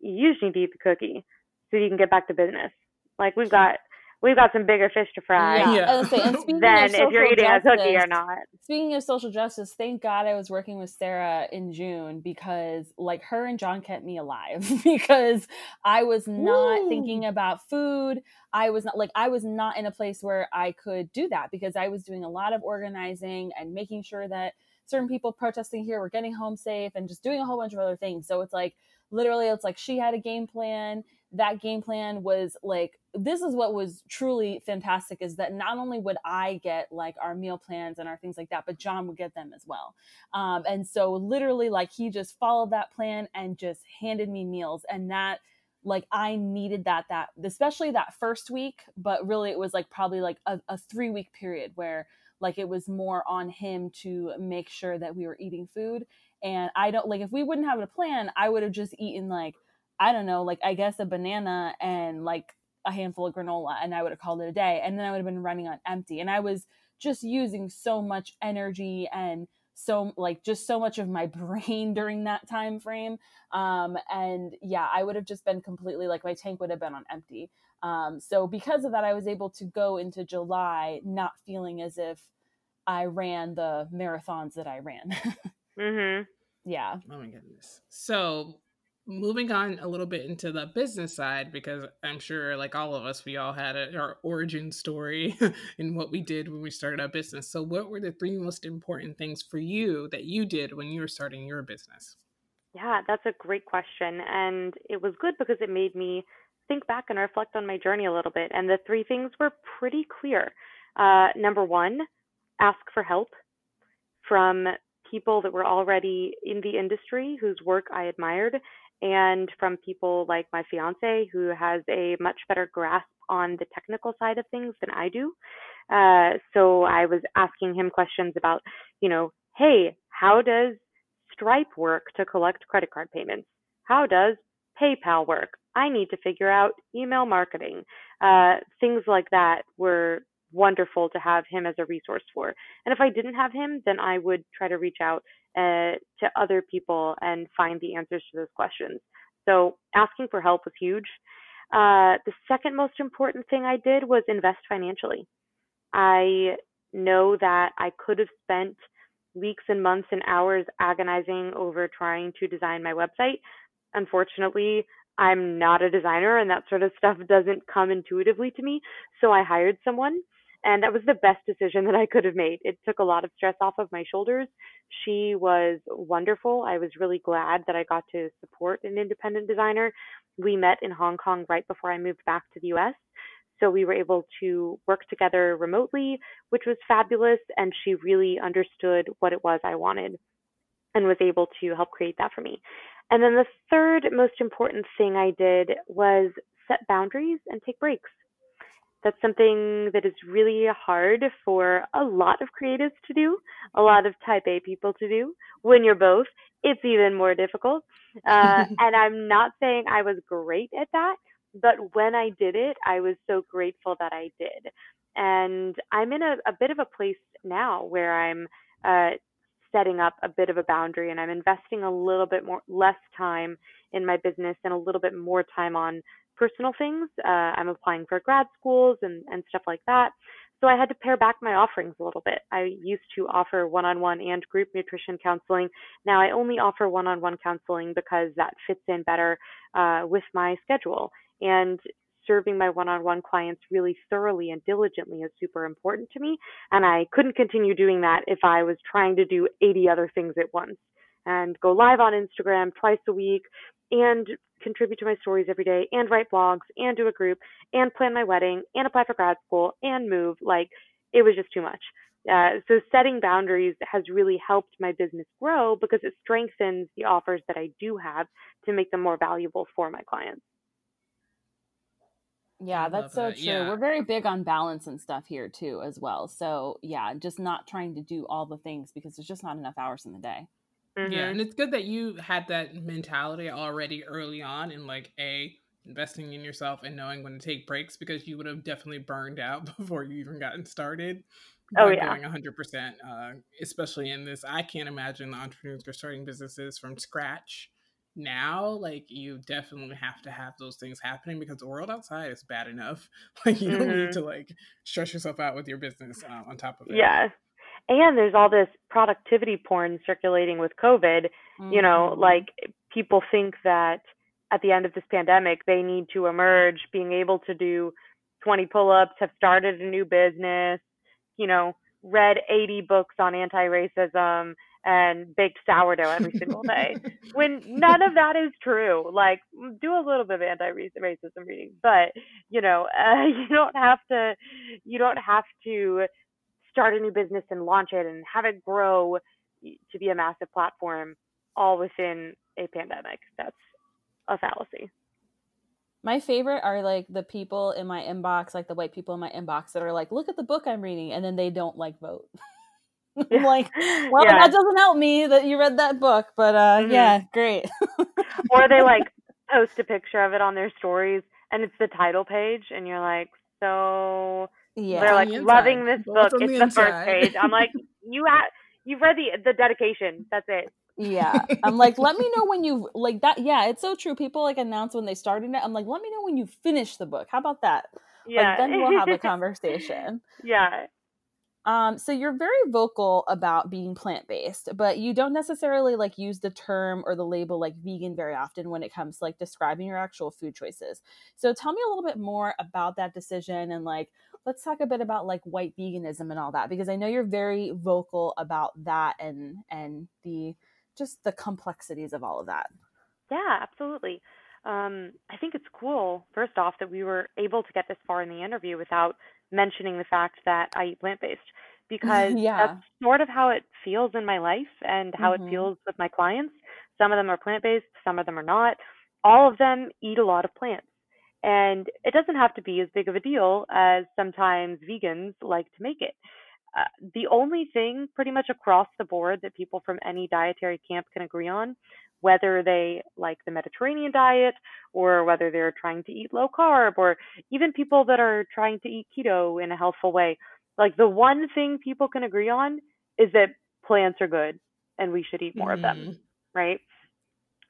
you just need to eat the cookie so you can get back to business. Like we've got we've got some bigger fish to fry yeah. yeah. Say, than if you're eating justice, a cookie or not. Speaking of social justice, thank God I was working with Sarah in June because like her and John kept me alive because I was not Ooh. thinking about food. I was not like I was not in a place where I could do that because I was doing a lot of organizing and making sure that certain people protesting here were getting home safe and just doing a whole bunch of other things. So it's like literally it's like she had a game plan that game plan was like this is what was truly fantastic is that not only would i get like our meal plans and our things like that but john would get them as well. Um, and so literally like he just followed that plan and just handed me meals. And that like i needed that that especially that first week but really it was like probably like a, a three week period where like it was more on him to make sure that we were eating food. And i don't like if we wouldn't have a plan i would have just eaten like I don't know, like I guess a banana and like a handful of granola and I would have called it a day. And then I would have been running on empty. And I was just using so much energy and so like just so much of my brain during that time frame. Um, and yeah, I would have just been completely like my tank would have been on empty. Um, so because of that, I was able to go into July not feeling as if I ran the marathons that I ran. mm-hmm. Yeah. Oh my goodness. So moving on a little bit into the business side because i'm sure like all of us we all had a, our origin story in what we did when we started our business. So what were the three most important things for you that you did when you were starting your business? Yeah that's a great question and it was good because it made me think back and reflect on my journey a little bit and the three things were pretty clear. Uh, number one ask for help from people that were already in the industry whose work I admired and from people like my fiance who has a much better grasp on the technical side of things than I do. Uh, so I was asking him questions about, you know, hey, how does Stripe work to collect credit card payments? How does PayPal work? I need to figure out email marketing. Uh, things like that were wonderful to have him as a resource for. And if I didn't have him, then I would try to reach out uh, to other people and find the answers to those questions. So asking for help was huge. Uh, the second most important thing I did was invest financially. I know that I could have spent weeks and months and hours agonizing over trying to design my website. Unfortunately, I'm not a designer and that sort of stuff doesn't come intuitively to me. So I hired someone and that was the best decision that I could have made. It took a lot of stress off of my shoulders. She was wonderful. I was really glad that I got to support an independent designer. We met in Hong Kong right before I moved back to the US. So we were able to work together remotely, which was fabulous. And she really understood what it was I wanted and was able to help create that for me. And then the third most important thing I did was set boundaries and take breaks. That's something that is really hard for a lot of creatives to do, a lot of type A people to do. When you're both, it's even more difficult. Uh, and I'm not saying I was great at that, but when I did it, I was so grateful that I did. And I'm in a, a bit of a place now where I'm uh, setting up a bit of a boundary and I'm investing a little bit more, less time in my business and a little bit more time on personal things. Uh, I'm applying for grad schools and, and stuff like that. So I had to pare back my offerings a little bit. I used to offer one on one and group nutrition counseling. Now I only offer one on one counseling because that fits in better uh, with my schedule. And serving my one on one clients really thoroughly and diligently is super important to me. And I couldn't continue doing that if I was trying to do 80 other things at once and go live on Instagram twice a week and contribute to my stories every day and write blogs and do a group and plan my wedding and apply for grad school and move. Like it was just too much. Uh, so setting boundaries has really helped my business grow because it strengthens the offers that I do have to make them more valuable for my clients. Yeah, that's so that. true. Yeah. We're very big on balance and stuff here too, as well. So yeah, just not trying to do all the things because there's just not enough hours in the day. Mm-hmm. Yeah, and it's good that you had that mentality already early on in like a investing in yourself and knowing when to take breaks because you would have definitely burned out before you even gotten started. Oh yeah, going 100. Uh, percent Especially in this, I can't imagine the entrepreneurs are starting businesses from scratch now like you definitely have to have those things happening because the world outside is bad enough like you mm-hmm. don't need mm-hmm. to like stress yourself out with your business uh, on top of it yeah and there's all this productivity porn circulating with covid mm-hmm. you know mm-hmm. like people think that at the end of this pandemic they need to emerge being able to do 20 pull-ups have started a new business you know read 80 books on anti-racism and baked sourdough every single day when none of that is true like do a little bit of anti-racism reading but you know uh, you don't have to you don't have to start a new business and launch it and have it grow to be a massive platform all within a pandemic that's a fallacy my favorite are like the people in my inbox like the white people in my inbox that are like look at the book i'm reading and then they don't like vote I'm like, well, yeah. that doesn't help me that you read that book, but uh, mm-hmm. yeah, great. or they like post a picture of it on their stories, and it's the title page, and you're like, so yeah, they're like the loving this book. It's the, the first page. I'm like, you have you've read the the dedication. That's it. Yeah, I'm like, let me know when you like that. Yeah, it's so true. People like announce when they started it. I'm like, let me know when you finish the book. How about that? Yeah, like, then we'll have a conversation. yeah, um, so you're very vocal about being plant based, but you don't necessarily like use the term or the label like vegan very often when it comes to like describing your actual food choices. So tell me a little bit more about that decision and like let's talk a bit about like white veganism and all that because I know you're very vocal about that and and the just the complexities of all of that. Yeah, absolutely. Um, I think it's cool, first off, that we were able to get this far in the interview without mentioning the fact that I eat plant based because yeah. that's sort of how it feels in my life and how mm-hmm. it feels with my clients. Some of them are plant based, some of them are not. All of them eat a lot of plants. And it doesn't have to be as big of a deal as sometimes vegans like to make it. Uh, the only thing pretty much across the board that people from any dietary camp can agree on whether they like the Mediterranean diet or whether they're trying to eat low carb or even people that are trying to eat keto in a healthful way. Like the one thing people can agree on is that plants are good and we should eat more mm-hmm. of them, mm-hmm. right?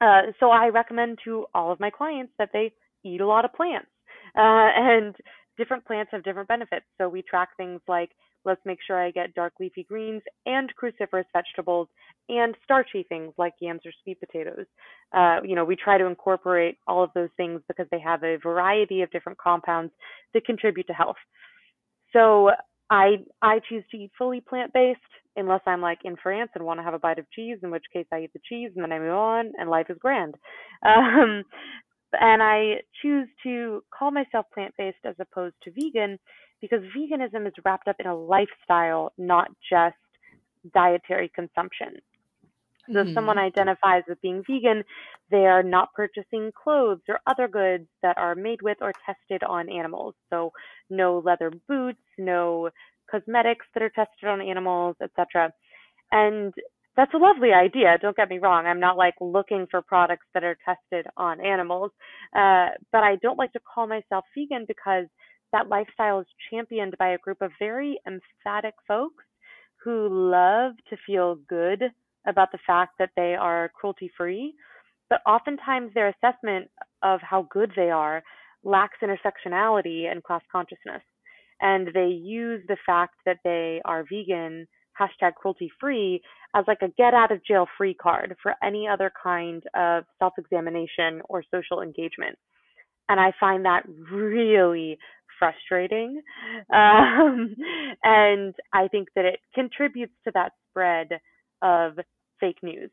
Uh, so I recommend to all of my clients that they eat a lot of plants. Uh, and different plants have different benefits. So we track things like let's make sure I get dark leafy greens and cruciferous vegetables and starchy things like yams or sweet potatoes. Uh, you know, we try to incorporate all of those things because they have a variety of different compounds that contribute to health. So I I choose to eat fully plant based unless I'm like in France and want to have a bite of cheese, in which case I eat the cheese and then I move on and life is grand. Um, and I choose to call myself plant based as opposed to vegan because veganism is wrapped up in a lifestyle, not just dietary consumption. So mm-hmm. if someone mm-hmm. identifies with being vegan, they are not purchasing clothes or other goods that are made with or tested on animals. So no leather boots, no cosmetics that are tested on animals, etc. And that's a lovely idea. Don't get me wrong. I'm not like looking for products that are tested on animals, uh, but I don't like to call myself vegan because that lifestyle is championed by a group of very emphatic folks who love to feel good about the fact that they are cruelty free, but oftentimes their assessment of how good they are lacks intersectionality and class consciousness. And they use the fact that they are vegan, hashtag cruelty free, as like a get out of jail free card for any other kind of self examination or social engagement. And I find that really frustrating. Um, and I think that it contributes to that spread of fake news.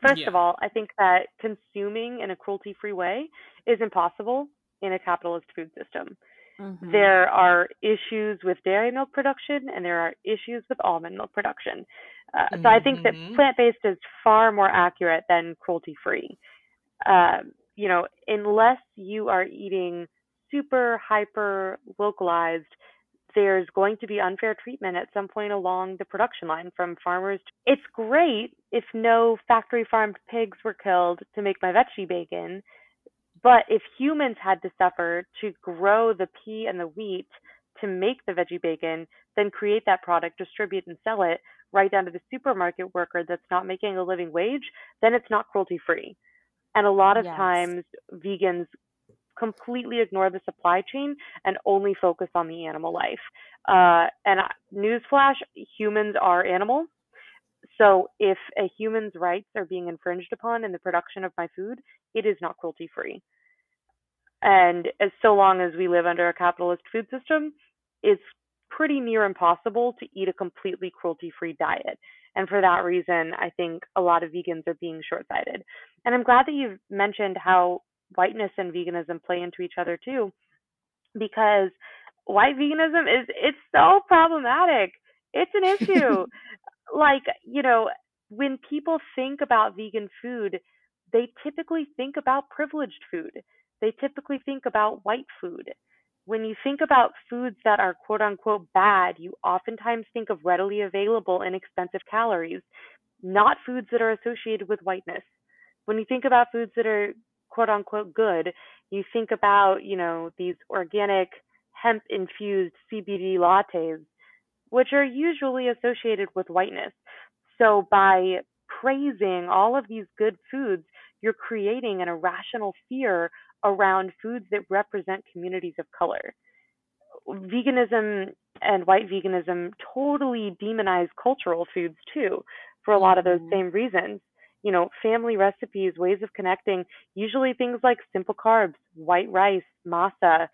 First yeah. of all, I think that consuming in a cruelty free way is impossible in a capitalist food system. Mm-hmm. There are issues with dairy milk production and there are issues with almond milk production. Uh, mm-hmm. So I think that mm-hmm. plant based is far more accurate than cruelty free. Um, you know, unless you are eating super hyper localized, there's going to be unfair treatment at some point along the production line from farmers. It's great if no factory farmed pigs were killed to make my veggie bacon, but if humans had to suffer to grow the pea and the wheat to make the veggie bacon, then create that product, distribute and sell it right down to the supermarket worker that's not making a living wage, then it's not cruelty free. And a lot of yes. times vegans completely ignore the supply chain and only focus on the animal life. Uh, and newsflash, humans are animals. So if a human's rights are being infringed upon in the production of my food, it is not cruelty free. And as so long as we live under a capitalist food system, it's pretty near impossible to eat a completely cruelty free diet. And for that reason, I think a lot of vegans are being short sighted. And I'm glad that you've mentioned how whiteness and veganism play into each other too, because white veganism is it's so problematic. It's an issue. like, you know, when people think about vegan food, they typically think about privileged food. They typically think about white food. When you think about foods that are quote unquote bad, you oftentimes think of readily available, inexpensive calories, not foods that are associated with whiteness. When you think about foods that are quote unquote good, you think about, you know, these organic hemp infused CBD lattes, which are usually associated with whiteness. So by praising all of these good foods, you're creating an irrational fear around foods that represent communities of color. Veganism and white veganism totally demonize cultural foods too, for a lot of those mm-hmm. same reasons you know, family recipes, ways of connecting, usually things like simple carbs, white rice, masa,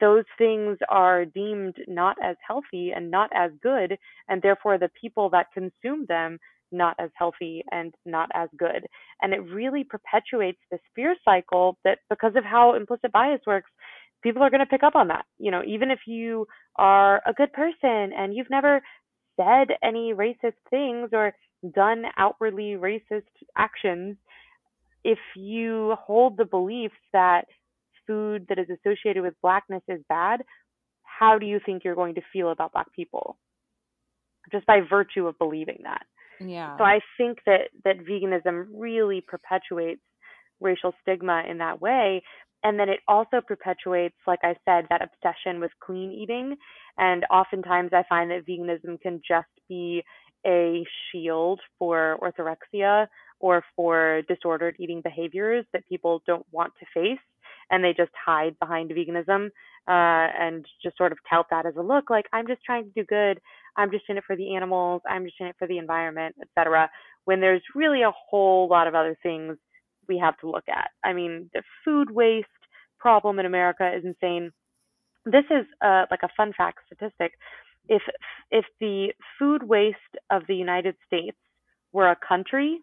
those things are deemed not as healthy and not as good, and therefore the people that consume them not as healthy and not as good. And it really perpetuates this fear cycle that because of how implicit bias works, people are going to pick up on that. You know, even if you are a good person and you've never said any racist things or done outwardly racist actions, if you hold the belief that food that is associated with blackness is bad, how do you think you're going to feel about black people? Just by virtue of believing that. Yeah. So I think that that veganism really perpetuates racial stigma in that way. And then it also perpetuates, like I said, that obsession with clean eating. And oftentimes I find that veganism can just be a shield for orthorexia or for disordered eating behaviors that people don't want to face and they just hide behind veganism uh, and just sort of tout that as a look like i'm just trying to do good. I'm just in it for the animals. I'm just in it for the environment etc when there's really a whole lot of other things we have to look at. I mean the food waste problem in america is insane. This is uh, like a fun fact statistic. If if the food waste of the United States were a country,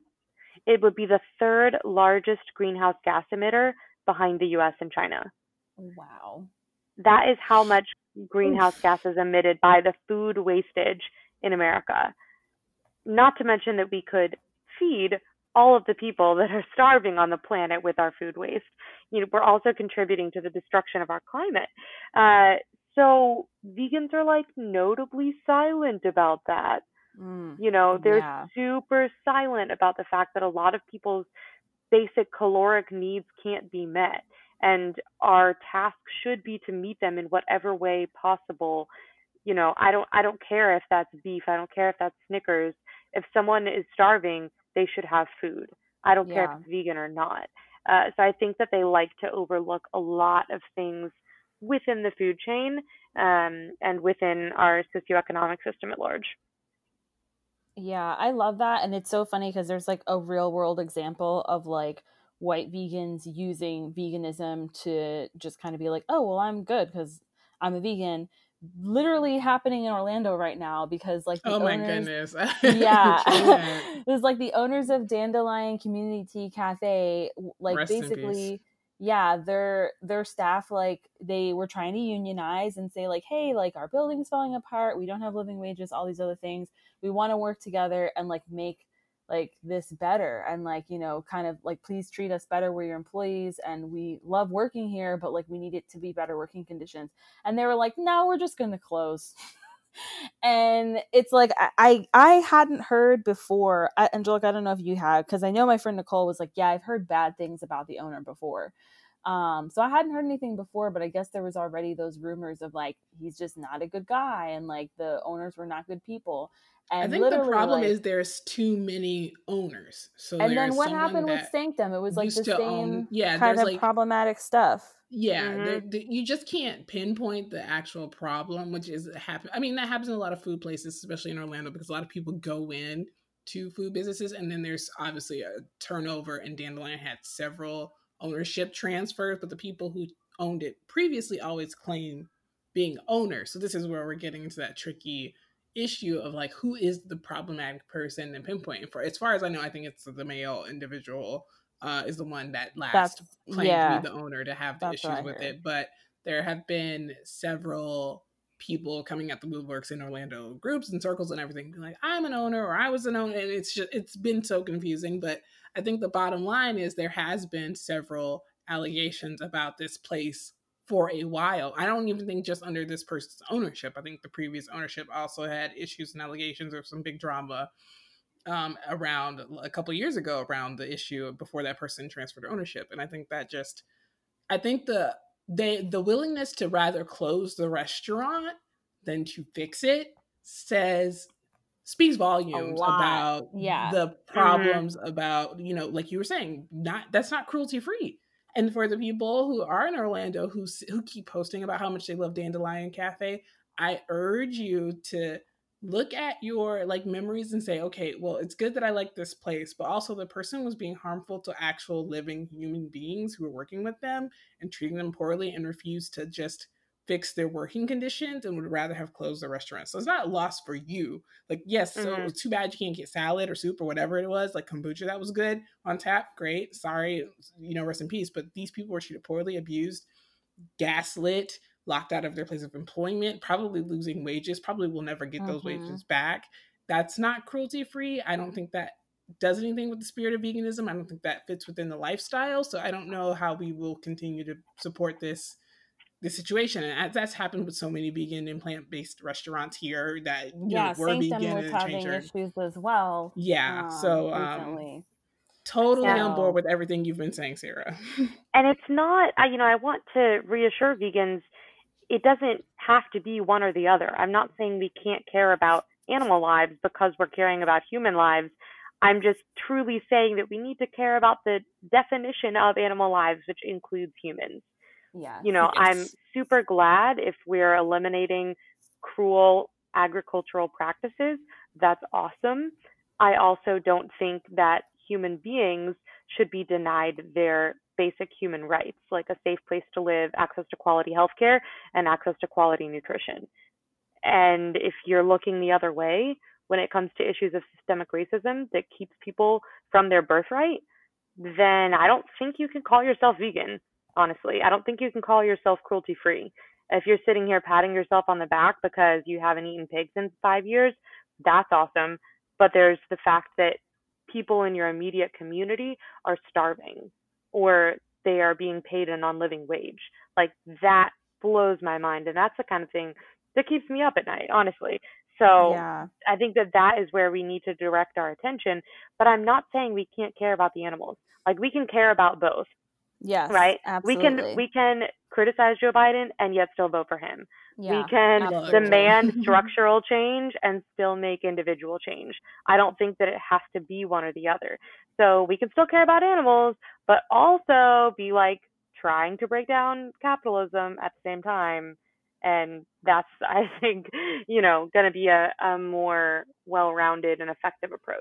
it would be the third largest greenhouse gas emitter behind the US and China. Wow. That is how much greenhouse Oof. gas is emitted by the food wastage in America. Not to mention that we could feed all of the people that are starving on the planet with our food waste. You know, we're also contributing to the destruction of our climate. Uh, so vegans are like notably silent about that. Mm, you know, they're yeah. super silent about the fact that a lot of people's basic caloric needs can't be met. And our task should be to meet them in whatever way possible. You know, I don't I don't care if that's beef, I don't care if that's Snickers. If someone is starving, they should have food. I don't yeah. care if it's vegan or not. Uh, so I think that they like to overlook a lot of things within the food chain um, and within our socioeconomic system at large. Yeah, I love that. And it's so funny because there's like a real world example of like white vegans using veganism to just kind of be like, oh, well, I'm good because I'm a vegan. Literally happening in Orlando right now because like oh my goodness. Yeah. There's like the owners of Dandelion Communitea Cafe like Rest basically yeah their their staff like they were trying to unionize and say like hey like our building's falling apart. We don't have living wages all these other things we want to work together and like make like this better and like you know kind of like please treat us better we're your employees and we love working here but like we need it to be better working conditions and they were like no we're just gonna close and it's like I I hadn't heard before. Angelica, I don't know if you had because I know my friend Nicole was like, yeah, I've heard bad things about the owner before. Um, so I hadn't heard anything before, but I guess there was already those rumors of like he's just not a good guy and like the owners were not good people. And I think the problem like, is there's too many owners. So and then what happened with Sanctum? It was like the same own, yeah, kind of like, problematic stuff. Yeah, mm-hmm. you just can't pinpoint the actual problem, which is happen. I mean, that happens in a lot of food places, especially in Orlando, because a lot of people go in to food businesses, and then there's obviously a turnover. And Dandelion had several ownership transfers, but the people who owned it previously always claim being owner. So this is where we're getting into that tricky issue of like who is the problematic person and pinpointing for. As far as I know, I think it's the male individual uh, is the one that last claimed yeah, to be the owner to have the issues with it. But there have been several people coming at the Moveworks in Orlando groups and circles and everything, like, I'm an owner or I was an owner. And it's just, it's been so confusing. But I think the bottom line is there has been several allegations about this place for a while. I don't even think just under this person's ownership. I think the previous ownership also had issues and allegations or some big drama um, around a couple years ago around the issue before that person transferred ownership. And I think that just, I think the they the willingness to rather close the restaurant than to fix it says speaks volumes about yeah. the mm-hmm. problems mm-hmm. about you know like you were saying not that's not cruelty free and for the people who are in orlando who who keep posting about how much they love dandelion cafe i urge you to look at your like memories and say okay well it's good that i like this place but also the person was being harmful to actual living human beings who were working with them and treating them poorly and refused to just fix their working conditions and would rather have closed the restaurant so it's not a loss for you like yes mm-hmm. so it was too bad you can't get salad or soup or whatever it was like kombucha that was good on tap great sorry you know rest in peace but these people were treated poorly abused gaslit locked out of their place of employment, probably losing wages, probably will never get those mm-hmm. wages back. That's not cruelty free. I don't think that does anything with the spirit of veganism. I don't think that fits within the lifestyle. So I don't know how we will continue to support this this situation. And that's happened with so many vegan and plant based restaurants here that you yeah, know, were vegan was having issues as well. Yeah. Um, so um, totally yeah. on board with everything you've been saying, Sarah. and it's not, you know, I want to reassure vegans it doesn't have to be one or the other. I'm not saying we can't care about animal lives because we're caring about human lives. I'm just truly saying that we need to care about the definition of animal lives, which includes humans. Yeah. You know, yes. I'm super glad if we're eliminating cruel agricultural practices. That's awesome. I also don't think that human beings should be denied their basic human rights, like a safe place to live, access to quality healthcare, and access to quality nutrition. And if you're looking the other way when it comes to issues of systemic racism that keeps people from their birthright, then I don't think you can call yourself vegan, honestly. I don't think you can call yourself cruelty free. If you're sitting here patting yourself on the back because you haven't eaten pig since five years, that's awesome. But there's the fact that people in your immediate community are starving or they are being paid a non-living wage. Like that blows my mind, and that's the kind of thing that keeps me up at night, honestly. So yeah. I think that that is where we need to direct our attention. But I'm not saying we can't care about the animals. Like we can care about both, Yes. right? Absolutely. We can we can criticize Joe Biden and yet still vote for him. yeah. we can absolutely. demand structural change and still make individual change. I don't think that it has to be one or the other. So we can still care about animals, but also be like trying to break down capitalism at the same time. And that's, I think, you know, going to be a, a more well rounded and effective approach.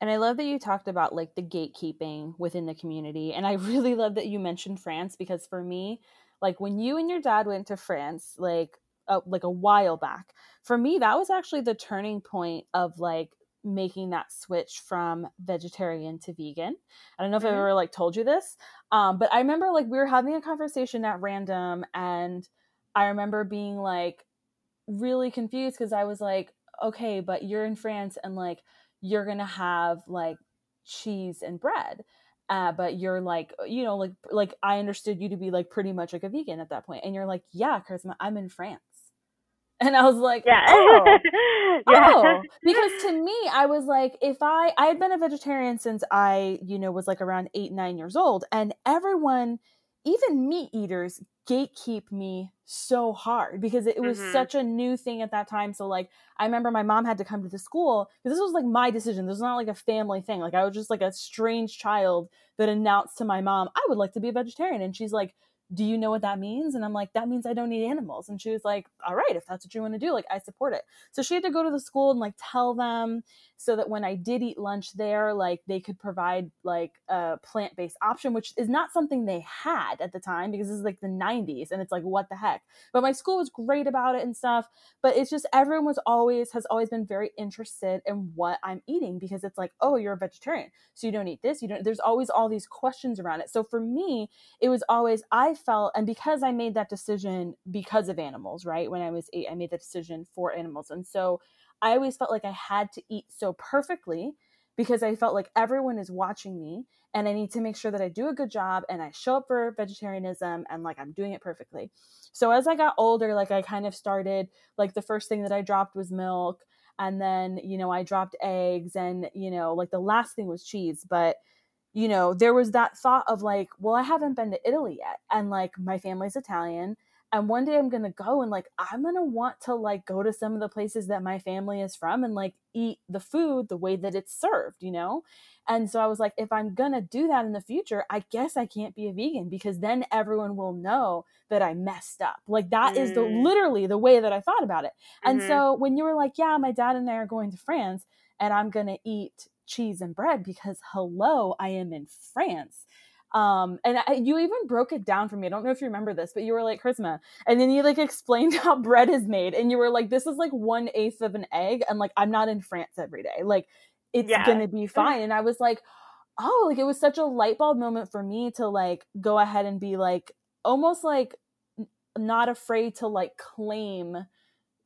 And I love that you talked about like the gatekeeping within the community. And I really love that you mentioned France because for me, like when you and your dad went to France, like uh, like a while back, for me that was actually the turning point of like making that switch from vegetarian to vegan. I don't know if I've Mhm. ever like told you this, um, but I remember like we were having a conversation at random, and I remember being like really confused because I was like, okay, but you're in France and like you're gonna have like cheese and bread. Uh, but you're like, you know, like like I understood you to be like pretty much like a vegan at that point, and you're like, yeah, Charisma, I'm in France, and I was like, Yeah. oh, yeah. oh because to me i was like if i i had been a vegetarian since i you know was like around eight nine years old and everyone even meat eaters gatekeep me so hard because it, was Mhm. such a new thing at that time so like i remember my mom had to come to the school because this was like my decision this was not like a family thing like i was just like a strange child that announced to my mom i would like to be a vegetarian and she's like do you know what that means? And I'm like, that means I don't eat animals. And she was like, all right, if that's what you want to do, like, I support it. So she had to go to the school and like tell them so that when I did eat lunch there, like they could provide like a plant based option, which is not something they had at the time because this is like the 90s and it's like, what the heck? But my school was great about it and stuff. But it's just everyone was always, has always been very interested in what I'm eating because it's like, oh, you're a vegetarian. So you don't eat this. You don't, there's always all these questions around it. So for me, it was always I felt and because I made that decision because of animals, right? When I was 8, I made the decision for animals. And so I always felt like I had to eat so perfectly because I felt like everyone is watching me and I need to make sure that I do a good job and I show up for vegetarianism and like I'm doing it perfectly. So as I got older, like I kind of started like the first thing that I dropped was milk and then, you know, I dropped eggs and, you know, like the last thing was cheese, but you know, there was that thought of like, well, I haven't been to Italy yet. And like my family's Italian. And one day I'm to go and like, I'm to want to like go to some of the places that my family is from and like eat the food the way that it's served, you know? And so I was like, if I'm to do that in the future, I guess I can't be a vegan because then everyone will know that I messed up. Like that is the Mm. literally the way that I thought about it. And Mhm. so when you were like, yeah, my dad and I are going to France and I'm to eat cheese and bread because hello, I am in France. Um, and I, you even broke it down for me. I don't know if you remember this, but you were like charisma, and then you like explained how bread is made, and you were like, "This is like one eighth of an egg," and like I'm not in France every day, like it's Yeah. gonna be fine. And I was like, "Oh, like it was such a light bulb moment for me to like go ahead and be like almost like not afraid to like claim."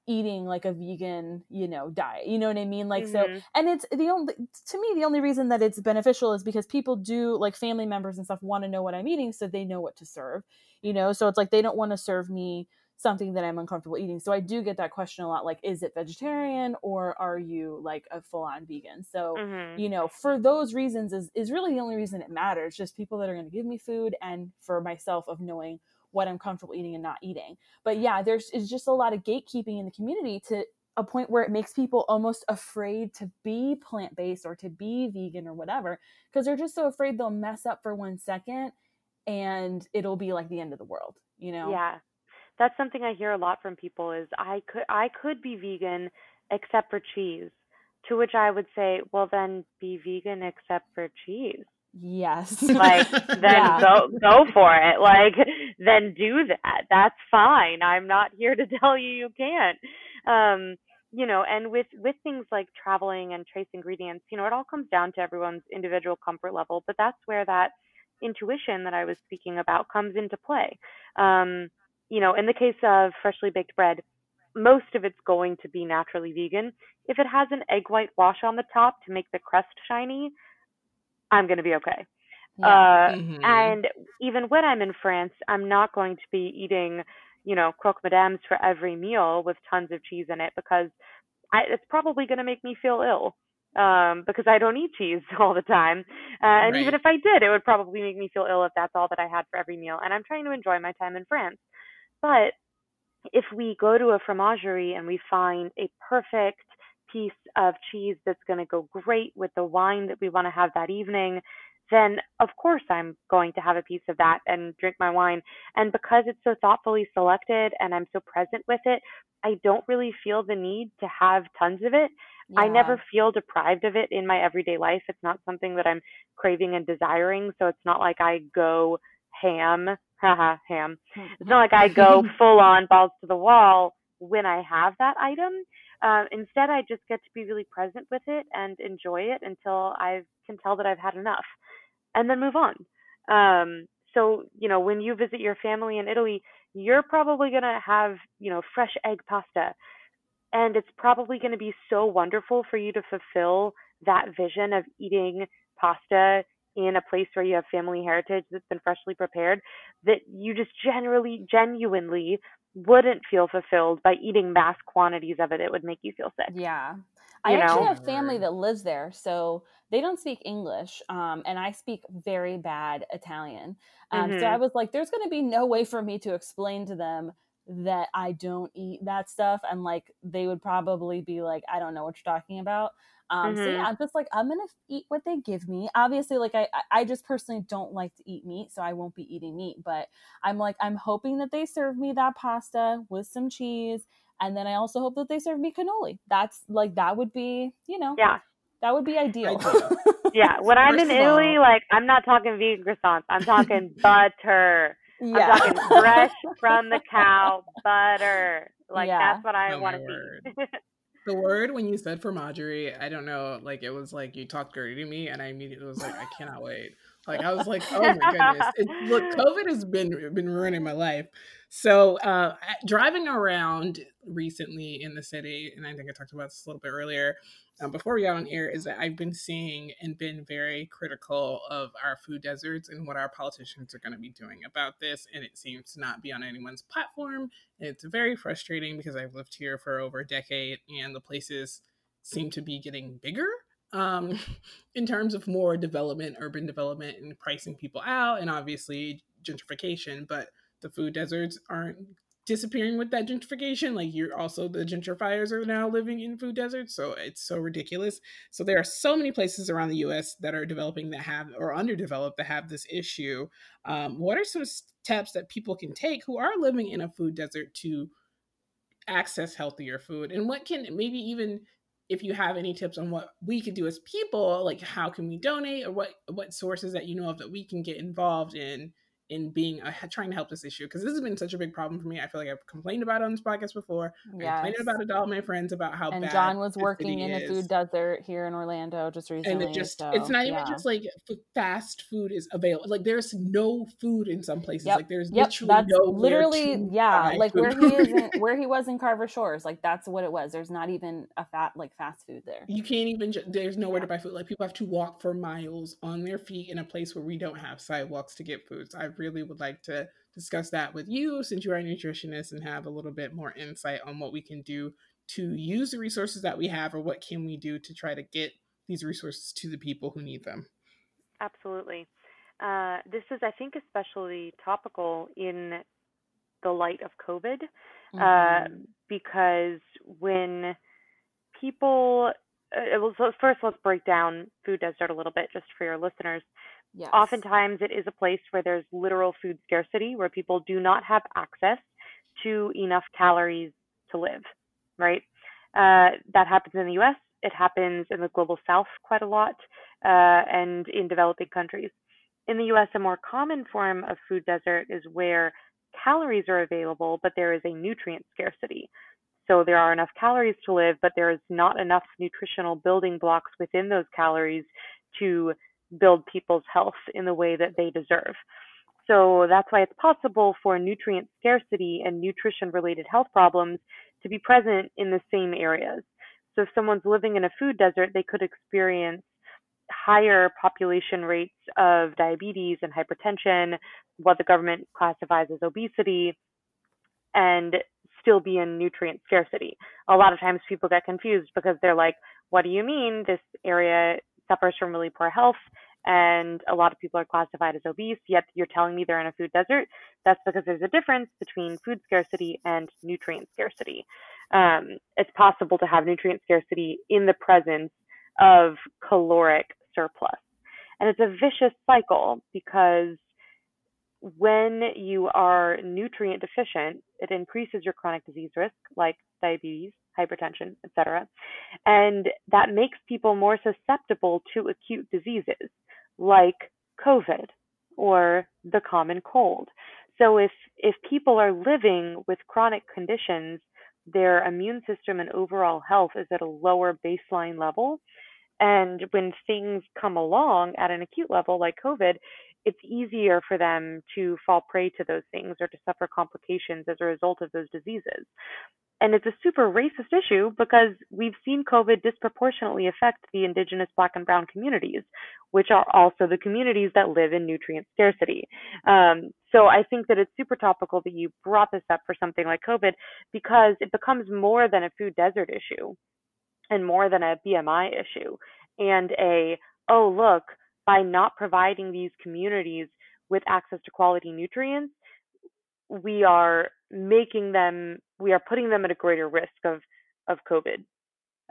Eating like a vegan you know diet you know what i mean like so Mhm. and it's the only to me the only reason that it's beneficial is because people do like family members and stuff want to know what i'm eating so they know what to serve you know so it's like they don't want to serve me something that i'm uncomfortable eating so i do get that question a lot like is it vegetarian or are you like a full-on vegan so Mhm. you know for those reasons is is really the only reason it matters just people that are going to give me food and for myself of knowing what i'm comfortable eating and not eating but yeah there's is just a lot of gatekeeping in the community to a point where it makes people almost afraid to be plant-based or to be vegan or whatever because they're just so afraid they'll mess up for one second and it'll be like the end of the world you know Yeah. That's something I hear a lot from people is I could I could be vegan except for cheese. To which I would say, well then be vegan except for cheese. Yes Like then Yeah. go go for it. Like then do that. That's fine. I'm not here to tell you you can't. Um you know, and with with things like traveling and trace ingredients, you know, it all comes down to everyone's individual comfort level, but that's where that intuition that I was speaking about comes into play. Um you know, in the case of freshly baked bread, most of it's going to be naturally vegan. If it has an egg white wash on the top to make the crust shiny, I'm going to be okay. Yeah. Uh, Mhm. and even when I'm in France, I'm not going to be eating, you know, croque madames for every meal with tons of cheese in it because I, it's probably going to make me feel ill um, because I don't eat cheese all the time. Uh, and right. even if I did, it would probably make me feel ill if that's all that I had for every meal. And I'm trying to enjoy my time in France. But if we go to a fromagerie and we find a perfect piece of cheese that's going to go great with the wine that we want to have that evening, then of course I'm going to have a piece of that and drink my wine. And because it's so thoughtfully selected and I'm so present with it, I don't really feel the need to have tons of it. Yeah. I never feel deprived of it in my everyday life. It's not something that I'm craving and desiring. So it's not like I go ham, haha, ham. Mm-hmm. It's not like I go full on balls to the wall when I have that item. Uh, instead, I just get to be really present with it and enjoy it until I can tell that I've had enough and then move on. Um, so, you know, when you visit your family in Italy, you're probably going to have, you know, fresh egg pasta. And it's probably going to be so wonderful for you to fulfill that vision of eating pasta in a place where you have family heritage that's been freshly prepared that you just generally, genuinely wouldn't feel fulfilled by eating mass quantities of it. It would make you feel sick. Yeah. I actually have family that lives there, so they don't speak English, um, and I speak very bad Italian. Um, mm-hmm. So I mm-hmm. was like, "There's going to be no way for me to explain to them that I don't eat that stuff," and like they would probably be like, "I don't know what you're talking about." Um, mm-hmm. So yeah, I'm just like, I'm gonna eat what they give me. Obviously, like I, I just personally don't like to eat meat, so I won't be eating meat. But I'm like, I'm hoping that they serve me that pasta with some cheese and then I also hope that they serve me cannoli. That's like that would be, you know, yeah, that would be ideal. yeah, when I'm in Italy, like I'm not talking vegan croissants. I'm talking butter. Yeah. I'm talking fresh from the cow butter. Like yeah. that's what I oh, want to see. the word when you said fromagerie, I don't know, like it was like you talked dirty to me, and I immediately was like, I cannot wait. Like I was like, oh my goodness! It, look, COVID has been been ruining my life. So uh, driving around recently in the city, and I think I talked about this a little bit earlier um, before we got on air, is that I've been seeing and been very critical of our food deserts and what our politicians are going to be doing about this. And it seems to not be on anyone's platform. It's very frustrating because I've lived here for over a decade, and the places seem to be getting bigger um, in terms of more development, urban development, and pricing people out, and obviously gentrification. But the food deserts aren't disappearing with that gentrification. Like you're also the gentrifiers are now living in food deserts, so it's so ridiculous. So there are so many places around the U.S. that are developing that have or underdeveloped that have this issue. Um, what are some steps that people can take who are living in a food desert to access healthier food, and what can maybe even if you have any tips on what we could do as people, like how can we donate or what what sources that you know of that we can get involved in in being uh, trying to help this issue because this has been such a big problem for me. I feel like I've complained about it on this podcast before. Yes. I complained about it to all my friends about how and John was working in is. a food desert here in Orlando just recently. And it just so, it's not even just like fast food is available. Like there's no food in some places. Yep. Like there's yep. literally that's no literally yeah, like where he is in, where he was in Carver Shores. Like that's what it was. There's not even a fat like fast food there. You can't even there's nowhere yeah. to buy food. Like people have to walk for miles on their feet in a place where we don't have sidewalks to get food. So I really would like to discuss that with you since you are a nutritionist and have a little bit more insight on what we can do to use the resources that we have or what can we do to try to get these resources to the people who need them. Absolutely. Uh, this is, I think, especially topical in the light of COVID uh, mm-hmm. uh, because when people, uh, well, so first let's break down food desert a little bit just for your listeners. Yes. Oftentimes, it is a place where there's literal food scarcity, where people do not have access to enough calories to live, right? Uh, that happens in the US. It happens in the global south quite a lot uh, and in developing countries. In the US, a more common form of food desert is where calories are available, but there is a nutrient scarcity. So there are enough calories to live, but there is not enough nutritional building blocks within those calories to build people's health in the way that they deserve. So that's why it's possible for nutrient scarcity and nutrition related health problems to be present in the same areas. So if someone's living in a food desert, they could experience higher population rates of diabetes and hypertension, what the government classifies as obesity, and still be in nutrient scarcity. A lot of times people get confused because they're like, what do you mean this area suffers from really poor health and a lot of people are classified as obese, yet you're telling me they're in a food desert? That's because there's a difference between food scarcity and nutrient scarcity. Um, it's possible to have nutrient scarcity in the presence of caloric surplus. And it's a vicious cycle because when you are nutrient deficient, it increases your chronic disease risk, like diabetes, hypertension, etc. And that makes people more susceptible to acute diseases like COVID or the common cold. So if if people are living with chronic conditions, their immune system and overall health is at a lower baseline level. And when things come along at an acute level like COVID, it's easier for them to fall prey to those things or to suffer complications as a result of those diseases. And it's a super racist issue because we've seen COVID disproportionately affect the indigenous black and brown communities, which are also the communities that live in nutrient scarcity. Um, so I think that it's super topical that you brought this up for something like COVID because it becomes more than a food desert issue and more than a BMI issue and a, oh, look, by not providing these communities with access to quality nutrients, we are making them, we are putting them at a greater risk of, of COVID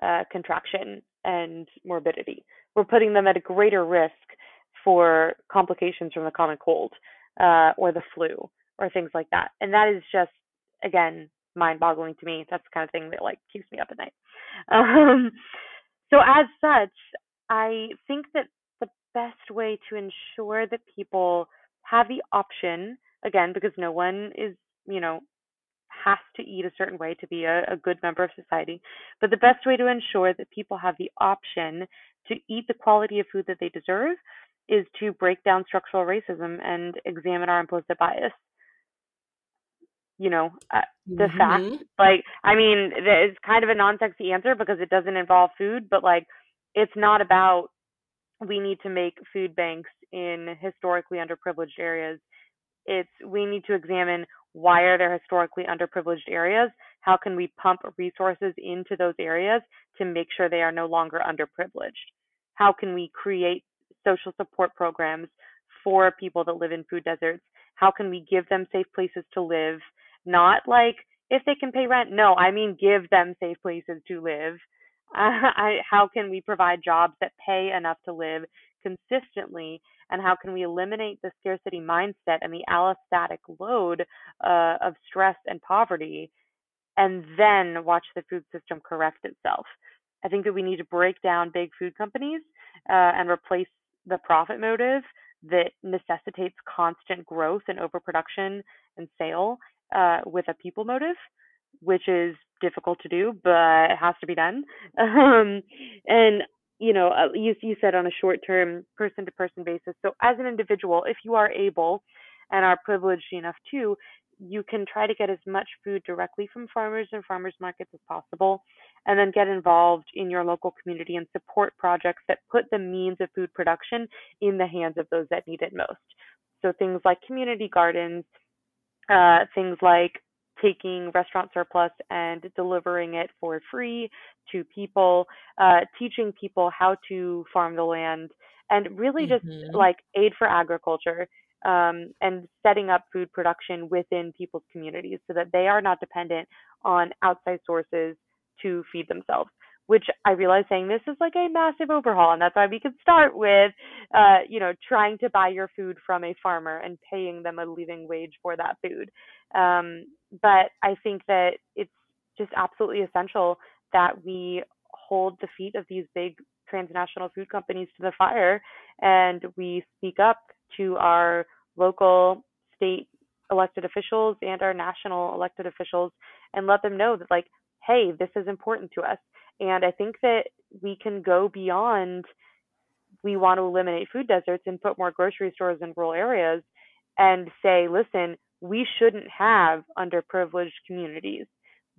uh, contraction and morbidity. We're putting them at a greater risk for complications from the common cold uh, or the flu or things like that. And that is just, again, mind boggling to me. That's the kind of thing that like keeps me up at night. Um, so as such, I think that the best way to ensure that people have the option, again, because no one is, you know, has to eat a certain way to be a, a good member of society, but the best way to ensure that people have the option to eat the quality of food that they deserve is to break down structural racism and examine our implicit bias. You know uh, the mm-hmm. fact like i mean it's kind of a non-sexy answer because it doesn't involve food but like it's not about we need to make food banks in historically underprivileged areas. It's we need to examine why are there historically underprivileged areas how can we pump resources into those areas to make sure they are no longer underprivileged how can we create social support programs for people that live in food deserts how can we give them safe places to live not like if they can pay rent. No, I mean give them safe places to live. Uh, I, how can we provide jobs that pay enough to live consistently? And how can we eliminate the scarcity mindset and the allostatic load uh, of stress and poverty, and then watch the food system correct itself? I think that we need to break down big food companies uh, and replace the profit motive that necessitates constant growth and overproduction and sale uh, with a people motive, which is difficult to do, but it has to be done. Um, and you know, uh, you you said on a short term, person to person basis. So as an individual, if you are able and are privileged enough to, you can try to get as much food directly from farmers and farmers markets as possible, and then get involved in your local community and support projects that put the means of food production in the hands of those that need it most. So things like community gardens, uh, things like taking restaurant surplus and delivering it for free to people, uh, teaching people how to farm the land, and really just mm-hmm. like aid for agriculture um, and setting up food production within people's communities so that they are not dependent on outside sources to feed themselves which I realize saying this is like a massive overhaul, and that's why we could start with, uh, you know, trying to buy your food from a farmer and paying them a living wage for that food. Um, but I think that it's just absolutely essential that we hold the feet of these big transnational food companies to the fire, and we speak up to our local, state elected officials and our national elected officials, and let them know that like, hey, this is important to us and I think that we can go beyond we want to eliminate food deserts and put more grocery stores in rural areas and say, listen, we shouldn't have underprivileged communities.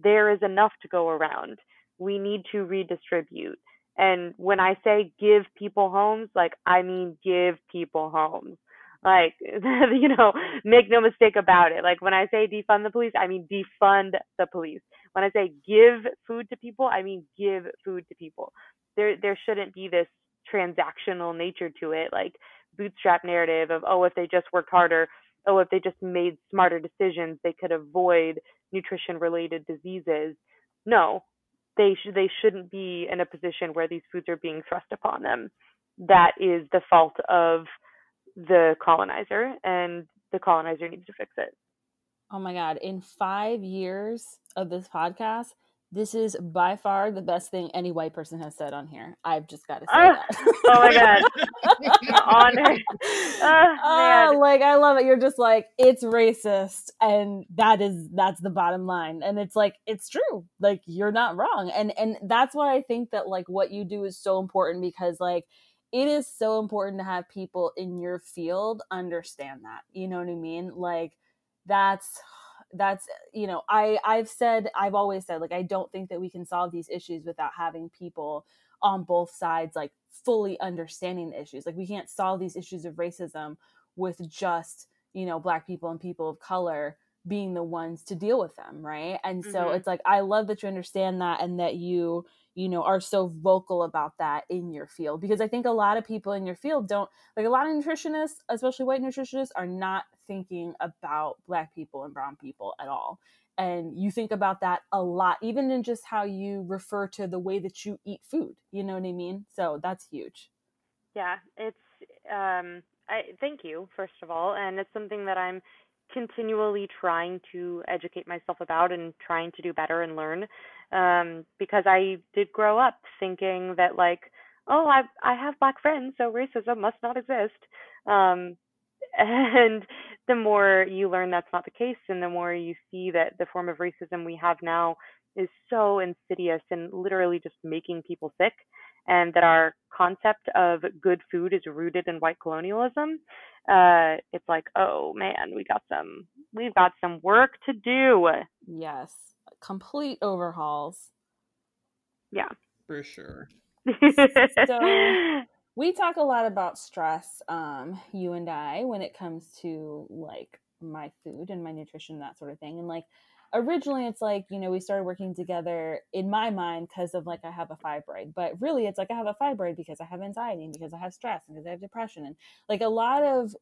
There is enough to go around. We need to redistribute. And when I say give people homes, like I mean give people homes. Like, you know, make no mistake about it. Like when I say defund the police, I mean defund the police. When I say give food to people, I mean give food to people. There there shouldn't be this transactional nature to it, like bootstrap narrative of oh if they just worked harder, oh if they just made smarter decisions, they could avoid nutrition related diseases. No, they should they shouldn't be in a position where these foods are being thrust upon them. That is the fault of the colonizer, and the colonizer needs to fix it. Oh my god! In five years of this podcast, this is by far the best thing any white person has said on here. I've just got to say uh, that. oh my god, honor. Oh, like I love it. You're just like it's racist, and that is that's the bottom line. And it's like it's true. Like you're not wrong, and and that's why I think that like what you do is so important because like it is so important to have people in your field understand that. You know what I mean? Like that's that's you know i i've said i've always said like i don't think that we can solve these issues without having people on both sides like fully understanding the issues like we can't solve these issues of racism with just you know black people and people of color being the ones to deal with them right and so mm-hmm. it's like i love that you understand that and that you you know are so vocal about that in your field because i think a lot of people in your field don't like a lot of nutritionists especially white nutritionists are not thinking about black people and brown people at all. And you think about that a lot even in just how you refer to the way that you eat food you know what i mean? So that's huge. Yeah it's um i thank you first of all and it's something that i'm continually trying to educate myself about and trying to do better and learn um because i did grow up thinking that like oh i i have black friends so racism must not exist um and the more you learn that's not the case and the more you see that the form of racism we have now is so insidious and literally just making people sick and that our concept of good food is rooted in white colonialism uh it's like oh man we got some we've got some work to do. Yes complete overhauls. Yeah. For sure. So we talk a lot about stress um you and i when it comes to like my food and my nutrition that sort of thing and like originally it's like you know we started working together in my mind because of like i have a fibroid but really it's like i have a fibroid because i have anxiety and because i have stress and because i have depression and like a lot of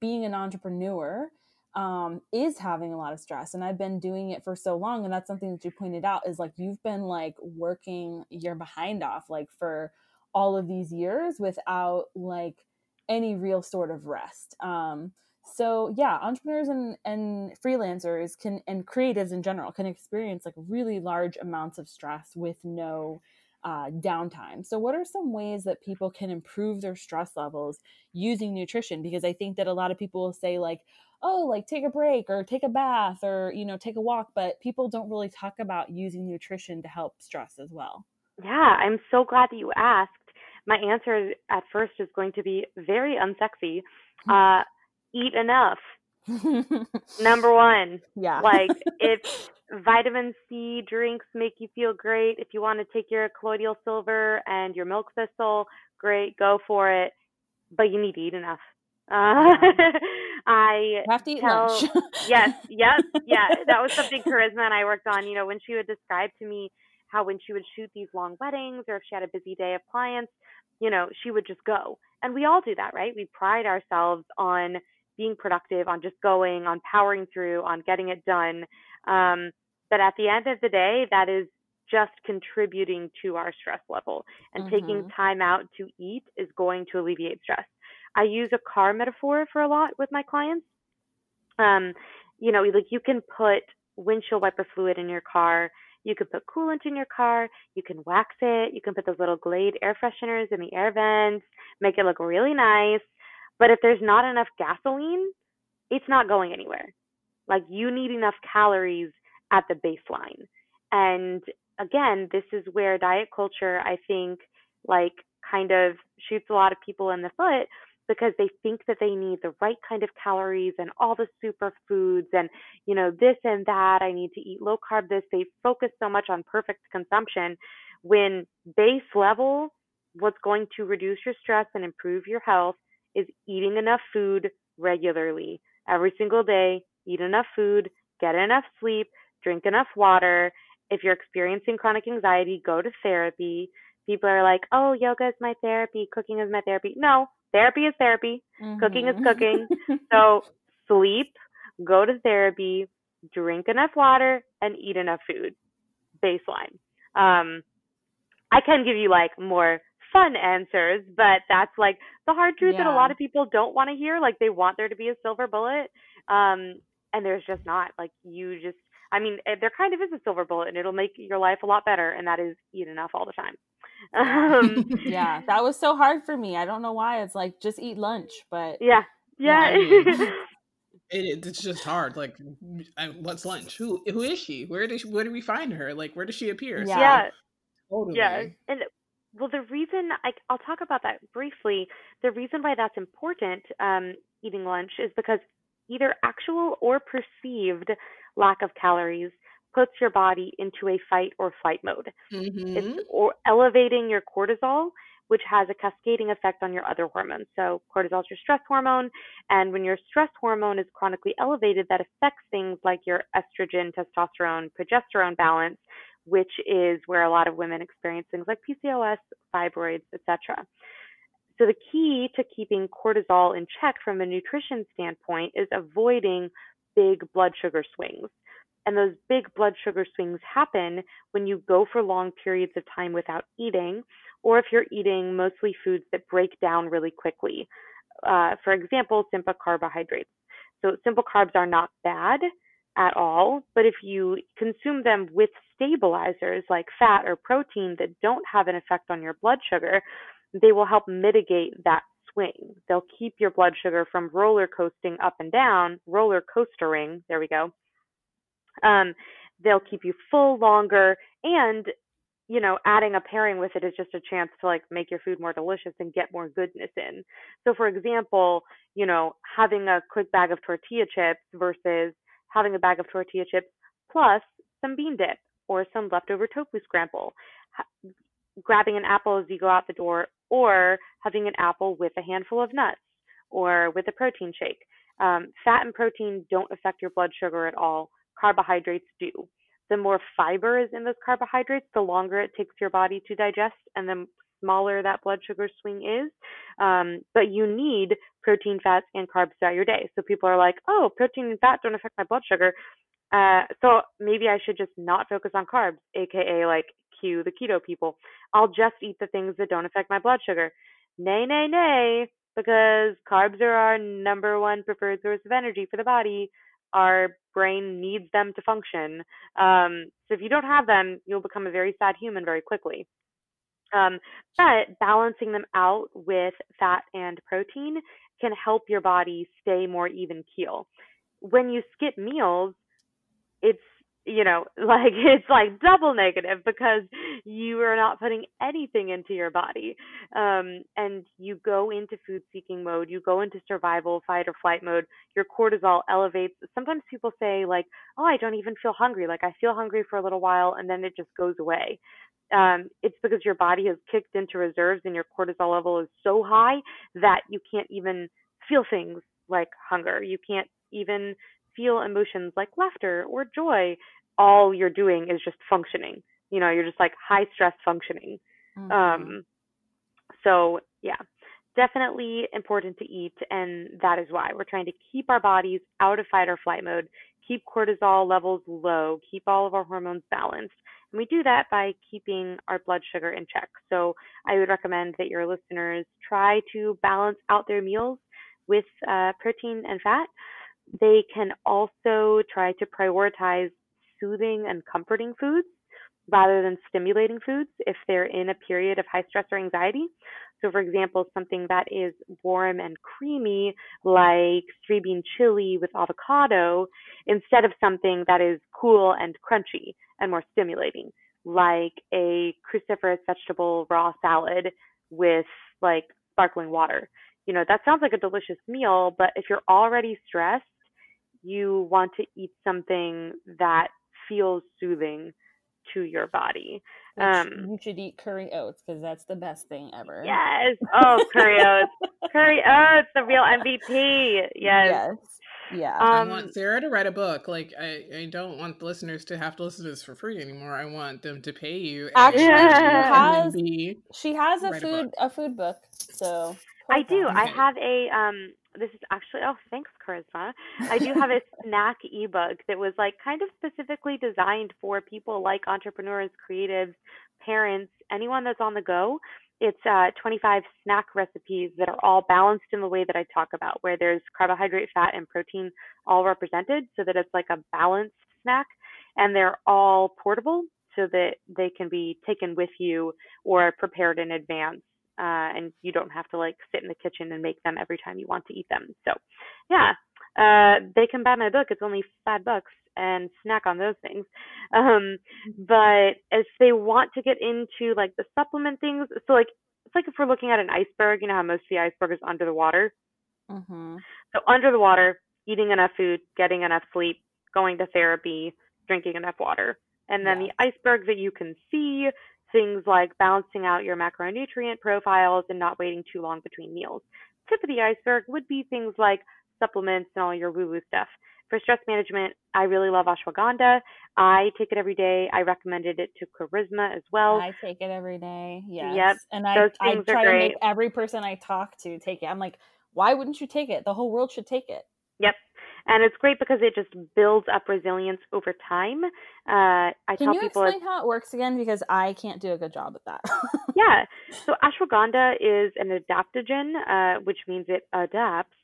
being an entrepreneur um, is having a lot of stress and i've been doing it for so long and that's something that you pointed out is like you've been like working your behind off like for all of these years without like any real sort of rest. Um, so yeah, entrepreneurs and, and freelancers can and creatives in general can experience like really large amounts of stress with no uh, downtime. So, what are some ways that people can improve their stress levels using nutrition? Because I think that a lot of people will say, like, oh, like take a break or take a bath or, you know, take a walk, but people don't really talk about using nutrition to help stress as well. Yeah, I'm so glad that you asked my answer at first is going to be very unsexy. Hmm. Uh, eat enough. Number one. Yeah. Like if vitamin C drinks make you feel great, if you want to take your colloidal silver and your milk thistle, great, go for it. But you need to eat enough. Uh, I have to eat tell, lunch. yes, yes, yeah. That was something Charisma and I worked on. You know, when she would describe to me how when she would shoot these long weddings or if she had a busy day of clients, you know, she would just go. And we all do that, right? We pride ourselves on being productive, on just going, on powering through, on getting it done. Um, but at the end of the day, that is just contributing to our stress level. And mm-hmm. taking time out to eat is going to alleviate stress. I use a car metaphor for a lot with my clients. Um, you know, like you can put windshield wiper fluid in your car you can put coolant in your car. You can wax it. You can put those little Glade air fresheners in the air vents, make it look really nice. But if there's not enough gasoline, it's not going anywhere. Like you need enough calories at the baseline. And again, this is where diet culture, I think, like kind of shoots a lot of people in the foot because they think that they need the right kind of calories and all the superfoods and you know this and that i need to eat low carb this they focus so much on perfect consumption when base level what's going to reduce your stress and improve your health is eating enough food regularly. Every single day, eat enough food, get enough sleep, drink enough water. If you're experiencing chronic anxiety, go to therapy. People are like, oh, yoga is my therapy, cooking is my therapy. No, therapy is therapy, mm-hmm. cooking is cooking. so sleep, go to therapy, drink enough water, and eat enough food. Baseline. Um, I can give you like more fun answers, but that's like the hard truth yeah. that a lot of people don't want to hear. Like they want there to be a silver bullet. Um, and there's just not. Like you just I mean, eh, there kind of is a silver bullet and it'll make your life a lot better and that is eat enough all the time. Um, yeah, that was so hard for me. I don't know why. It's like just eat lunch, but Yeah. Yeah. yeah it, it's just hard. Like, what's lunch? Who who is she? Where did she, where do we find her? Like, where does she appear? Yeah. So, yeah. Totally. Yeah. And well, the reason I, I'll talk about that briefly. The reason why that's important, um, eating lunch, is because either actual or perceived lack of calories puts your body into a fight or flight mode. Mm-hmm. It's or elevating your cortisol, which has a cascading effect on your other hormones. So cortisol is your stress hormone, and when your stress hormone is chronically elevated, that affects things like your estrogen, testosterone, progesterone balance, which is where a lot of women experience things like PCOS, fibroids, etc. So the key to keeping cortisol in check from a nutrition standpoint is avoiding big blood sugar swings. And those big blood sugar swings happen when you go for long periods of time without eating, or if you're eating mostly foods that break down really quickly. Uh, for example, simple carbohydrates. So simple carbs are not bad at all, but if you consume them with stabilizers like fat or protein that don't have an effect on your blood sugar, they will help mitigate that swing. They'll keep your blood sugar from roller coasting up and down, roller coastering, there we go. Um, they'll keep you full longer and you know, adding a pairing with it is just a chance to like make your food more delicious and get more goodness in. So for example, you know, having a quick bag of tortilla chips versus having a bag of tortilla chips plus some bean dip or some leftover tofu scramble. grabbing an apple as you go out the door or having an apple with a handful of nuts or with a protein shake. Um, fat and protein don't affect your blood sugar at all. Carbohydrates do. The more fiber is in those carbohydrates, the longer it takes your body to digest, and the smaller that blood sugar swing is. Um, but you need protein, fats, and carbs throughout your day. So people are like, oh, protein and fat don't affect my blood sugar. Uh, so maybe I should just not focus on carbs, aka like cue the keto people. I'll just eat the things that don't affect my blood sugar. Nay, nay, nay, because carbs are our number one preferred source of energy for the body. Our brain needs them to function. Um, so if you don't have them, you'll become a very sad human very quickly. Um, but balancing them out with fat and protein can help your body stay more even keel. When you skip meals, it's you know, like it's like double negative because you are not putting anything into your body. Um, and you go into food seeking mode, you go into survival, fight or flight mode, your cortisol elevates. Sometimes people say, like, oh, I don't even feel hungry. Like, I feel hungry for a little while and then it just goes away. Um, it's because your body has kicked into reserves and your cortisol level is so high that you can't even feel things like hunger. You can't even feel emotions like laughter or joy, all you're doing is just functioning. You know, you're just like high stress functioning. Mm-hmm. Um, so yeah, definitely important to eat, and that is why we're trying to keep our bodies out of fight or flight mode, keep cortisol levels low, keep all of our hormones balanced. And we do that by keeping our blood sugar in check. So I would recommend that your listeners try to balance out their meals with uh, protein and fat. They can also try to prioritize soothing and comforting foods rather than stimulating foods if they're in a period of high stress or anxiety. So, for example, something that is warm and creamy, like three bean chili with avocado, instead of something that is cool and crunchy and more stimulating, like a cruciferous vegetable raw salad with like sparkling water. You know, that sounds like a delicious meal, but if you're already stressed, you want to eat something that feels soothing to your body. Um, you should eat curry oats because that's the best thing ever. Yes. Oh, curry oats. Curry. oats, the real MVP. Yes. Yes. Yeah. I Um, want Sarah to write a book. Like I, I don't want the listeners to have to listen to this for free anymore. I want them to pay you. and- Actually, she has- she has a write a food book. a, food book, so I do. I have a um this is actually oh thanks charisma. I do have a snack ebook that was like kind of specifically designed for people like entrepreneurs, creatives, parents, anyone that's on the go. It's uh 25 snack recipes that are all balanced in the way that I talk about where there's carbohydrate, fat and protein all represented so that it's like a balanced snack and they're all portable so that they can be taken with you or prepared in advance uh, and you don't have to like sit in the kitchen and make them every time you want to eat them. So, yeah, uh, they can buy my book. It's only five bucks and snack on those things. Um, but if they want to get into like the supplement things, so like it's like if we're looking at an iceberg, you know how most of the iceberg is under the water. Mm-hmm. So under the water, eating enough food, getting enough sleep, going to therapy, drinking enough water. And then Yeah. the iceberg that you can see, things like balancing out your macronutrient profiles and not waiting too long between meals. Tip of the iceberg would be things like supplements and all your woo-woo stuff. For stress management, I really love ashwagandha. I take it every day. I recommended it to Charisma as well. I take it every day. Yes. Yep, And I I try to make every person I talk to take it. I'm like, why wouldn't you take it? The whole world should take it. Yep. And it's great because it just builds up resilience over time. Uh, I Can tell you people explain how it works again? Because I can't do a good job at that. Yeah. So ashwagandha is an adaptogen, uh, which means it adapts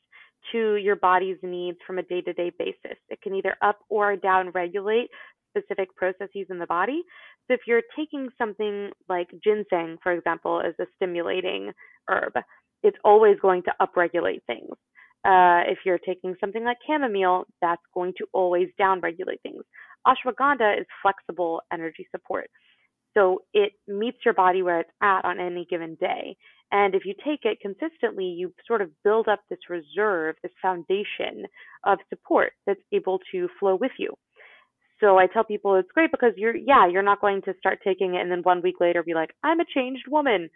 to your body's needs from a day to day basis. It can either up or down regulate specific processes in the body. So if you're taking something like ginseng, for example, as a stimulating herb, it's always going to upregulate things. Uh, if you're taking something like chamomile, that's going to always downregulate things. Ashwagandha is flexible energy support. So it meets your body where it's at on any given day. And if you take it consistently, you sort of build up this reserve, this foundation of support that's able to flow with you. So I tell people it's great because you're, yeah, you're not going to start taking it and then one week later be like, I'm a changed woman.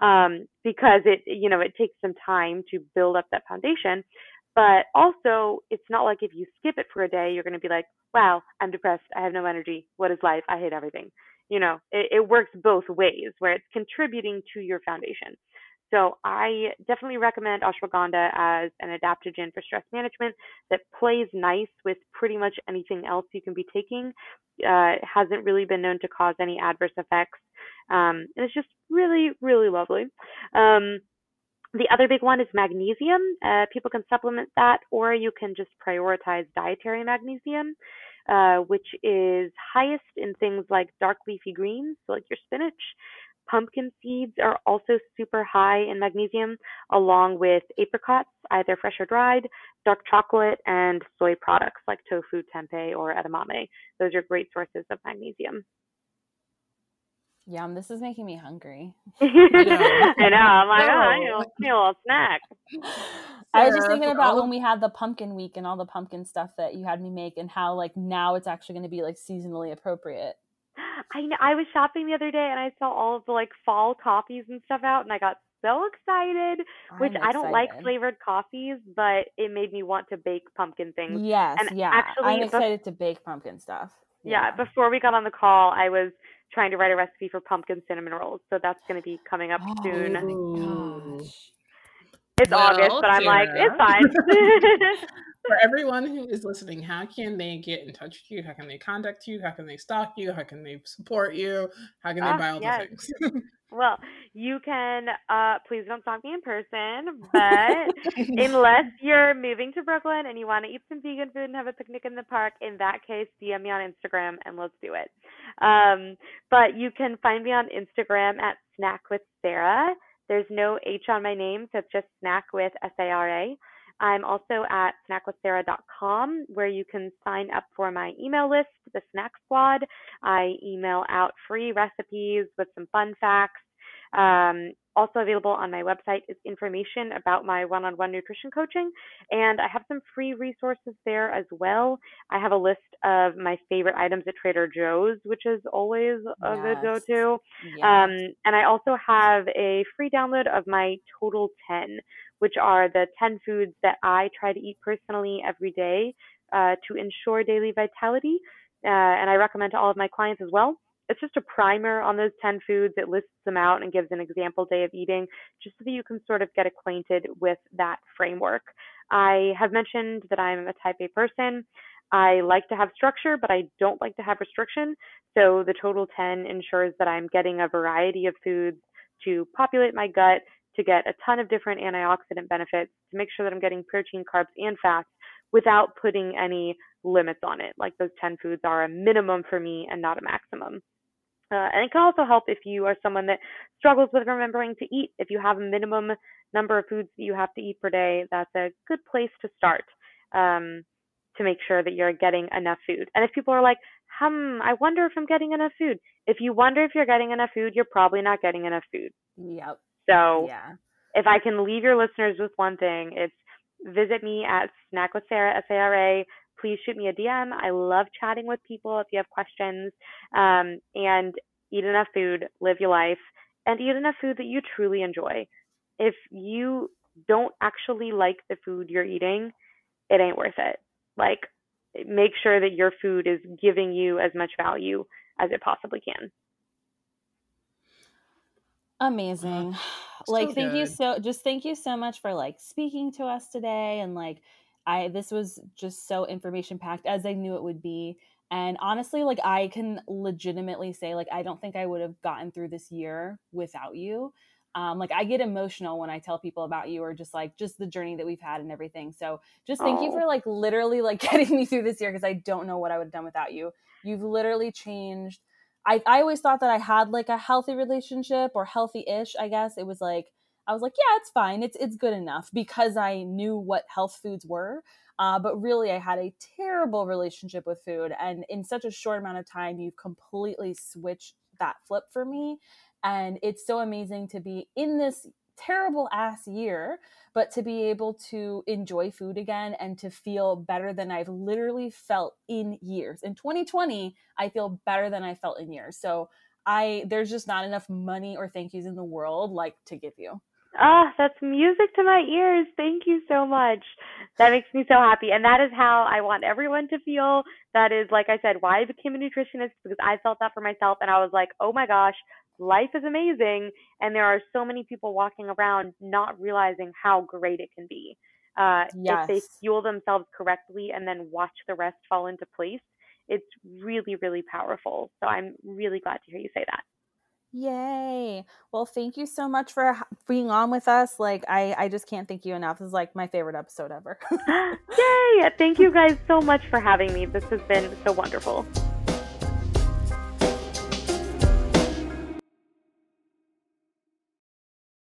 Um, because it, you know, it takes some time to build up that foundation. But also, it's not like if you skip it for a day, you're going to be like, wow, I'm depressed. I have no energy. What is life? I hate everything you know it, it works both ways where it's contributing to your foundation so i definitely recommend ashwagandha as an adaptogen for stress management that plays nice with pretty much anything else you can be taking uh, it hasn't really been known to cause any adverse effects um, and it's just really really lovely um, the other big one is magnesium. Uh, people can supplement that, or you can just prioritize dietary magnesium, uh, which is highest in things like dark leafy greens, so like your spinach. Pumpkin seeds are also super high in magnesium, along with apricots, either fresh or dried, dark chocolate, and soy products like tofu, tempeh, or edamame. Those are great sources of magnesium. Yum, this is making me hungry. I know. I'm like, oh, I need a- No. need a little snack. I was just thinking about when we had the pumpkin week and all the pumpkin stuff that you had me make and how like now it's actually going to be like seasonally appropriate. I know, I was shopping the other day and I saw all of the like fall coffees and stuff out and I got so excited. Which I'm I don't like flavored coffees, but it made me want to bake pumpkin things. Yes, And yeah. actually, I'm bef- excited to bake pumpkin stuff. Yeah, before we got on the call, I was trying to write a recipe for pumpkin cinnamon rolls, so that's going to be coming up Oh soon. gosh. It's August, but I'm like, it's fine. For everyone who is listening, how can they get in touch with you? How can they contact you? How can they stalk you? How can they support you? How can they Ah, buy all yes. the things? well, you can. Uh, please don't stalk me in person, but unless you're moving to Brooklyn and you want to eat some vegan food and have a picnic in the park, in that case, DM me on Instagram and let's do it. Um, but you can find me on Instagram at Snack with Sarah. There's no H on my name, so it's just Snack with S A R A. I'm also at snackwithsarah.com where you can sign up for my email list, the Snack Squad. I email out free recipes with some fun facts. Um, also available on my website is information about my one-on-one nutrition coaching, and I have some free resources there as well. I have a list of my favorite items at Trader Joe's, which is always a good go-to. Yeah. Um, and I also have a free download of my Total 10, which are the 10 foods that I try to eat personally every day uh, to ensure daily vitality. Uh, and I recommend to all of my clients as well. It's just a primer on those 10 foods. It lists them out and gives an example day of eating just so that you can sort of get acquainted with that framework. I have mentioned that I'm a type A person. I like to have structure, but I don't like to have restriction. So the total 10 ensures that I'm getting a variety of foods to populate my gut, to get a ton of different antioxidant benefits, to make sure that I'm getting protein, carbs, and fats without putting any limits on it. Like those 10 foods are a minimum for me and not a maximum. Uh, and it can also help if you are someone that struggles with remembering to eat. If you have a minimum number of foods that you have to eat per day, that's a good place to start um, to make sure that you're getting enough food. And if people are like, hmm, I wonder if I'm getting enough food. If you wonder if you're getting enough food, you're probably not getting enough food. Yep. So Yeah. if I can leave your listeners with one thing, it's visit me at Snack with Sarah, S A R A. Please shoot me a DM. I love chatting with people if you have questions. Um, and eat enough food, live your life, and eat enough food that you truly enjoy. If you don't actually like the food you're eating, it ain't worth it. Like, make sure that your food is giving you as much value as it possibly can. Amazing. So like thank you so just thank you so much for like speaking to us today and like I this was just so information packed as I knew it would be. And honestly, like I can legitimately say like I don't think I would have gotten through this year without you. Um, like I get emotional when I tell people about you or just like just the journey that we've had and everything. So just thank you Oh. for like literally like getting me through this year because I don't know what I would have done without you. You've literally changed I, I always thought that I had like a healthy relationship or healthy-ish, I guess. It was like I was like, yeah, it's fine. It's it's good enough because I knew what health foods were. Uh, but really, I had a terrible relationship with food, and in such a short amount of time, you've completely switched that flip for me. And it's so amazing to be in this terrible ass year, but to be able to enjoy food again and to feel better than I've literally felt in years. In 2020, I feel better than I felt in years. So I there's just not enough money or thank yous in the world like to give you. Ah, that's music to my ears. Thank you so much. That makes me so happy. And that is how I want everyone to feel. That is, like I said, why I became a nutritionist because I felt that for myself. And I was like, oh my gosh, life is amazing. And there are so many people walking around not realizing how great it can be. Uh, If they fuel themselves correctly and then watch the rest fall into place, it's really, really powerful. So I'm really glad to hear you say that. Yay. Well, thank you so much for being on with us. Like I I just can't thank you enough. This is like my favorite episode ever. Yay! Thank you guys so much for having me. This has been so wonderful.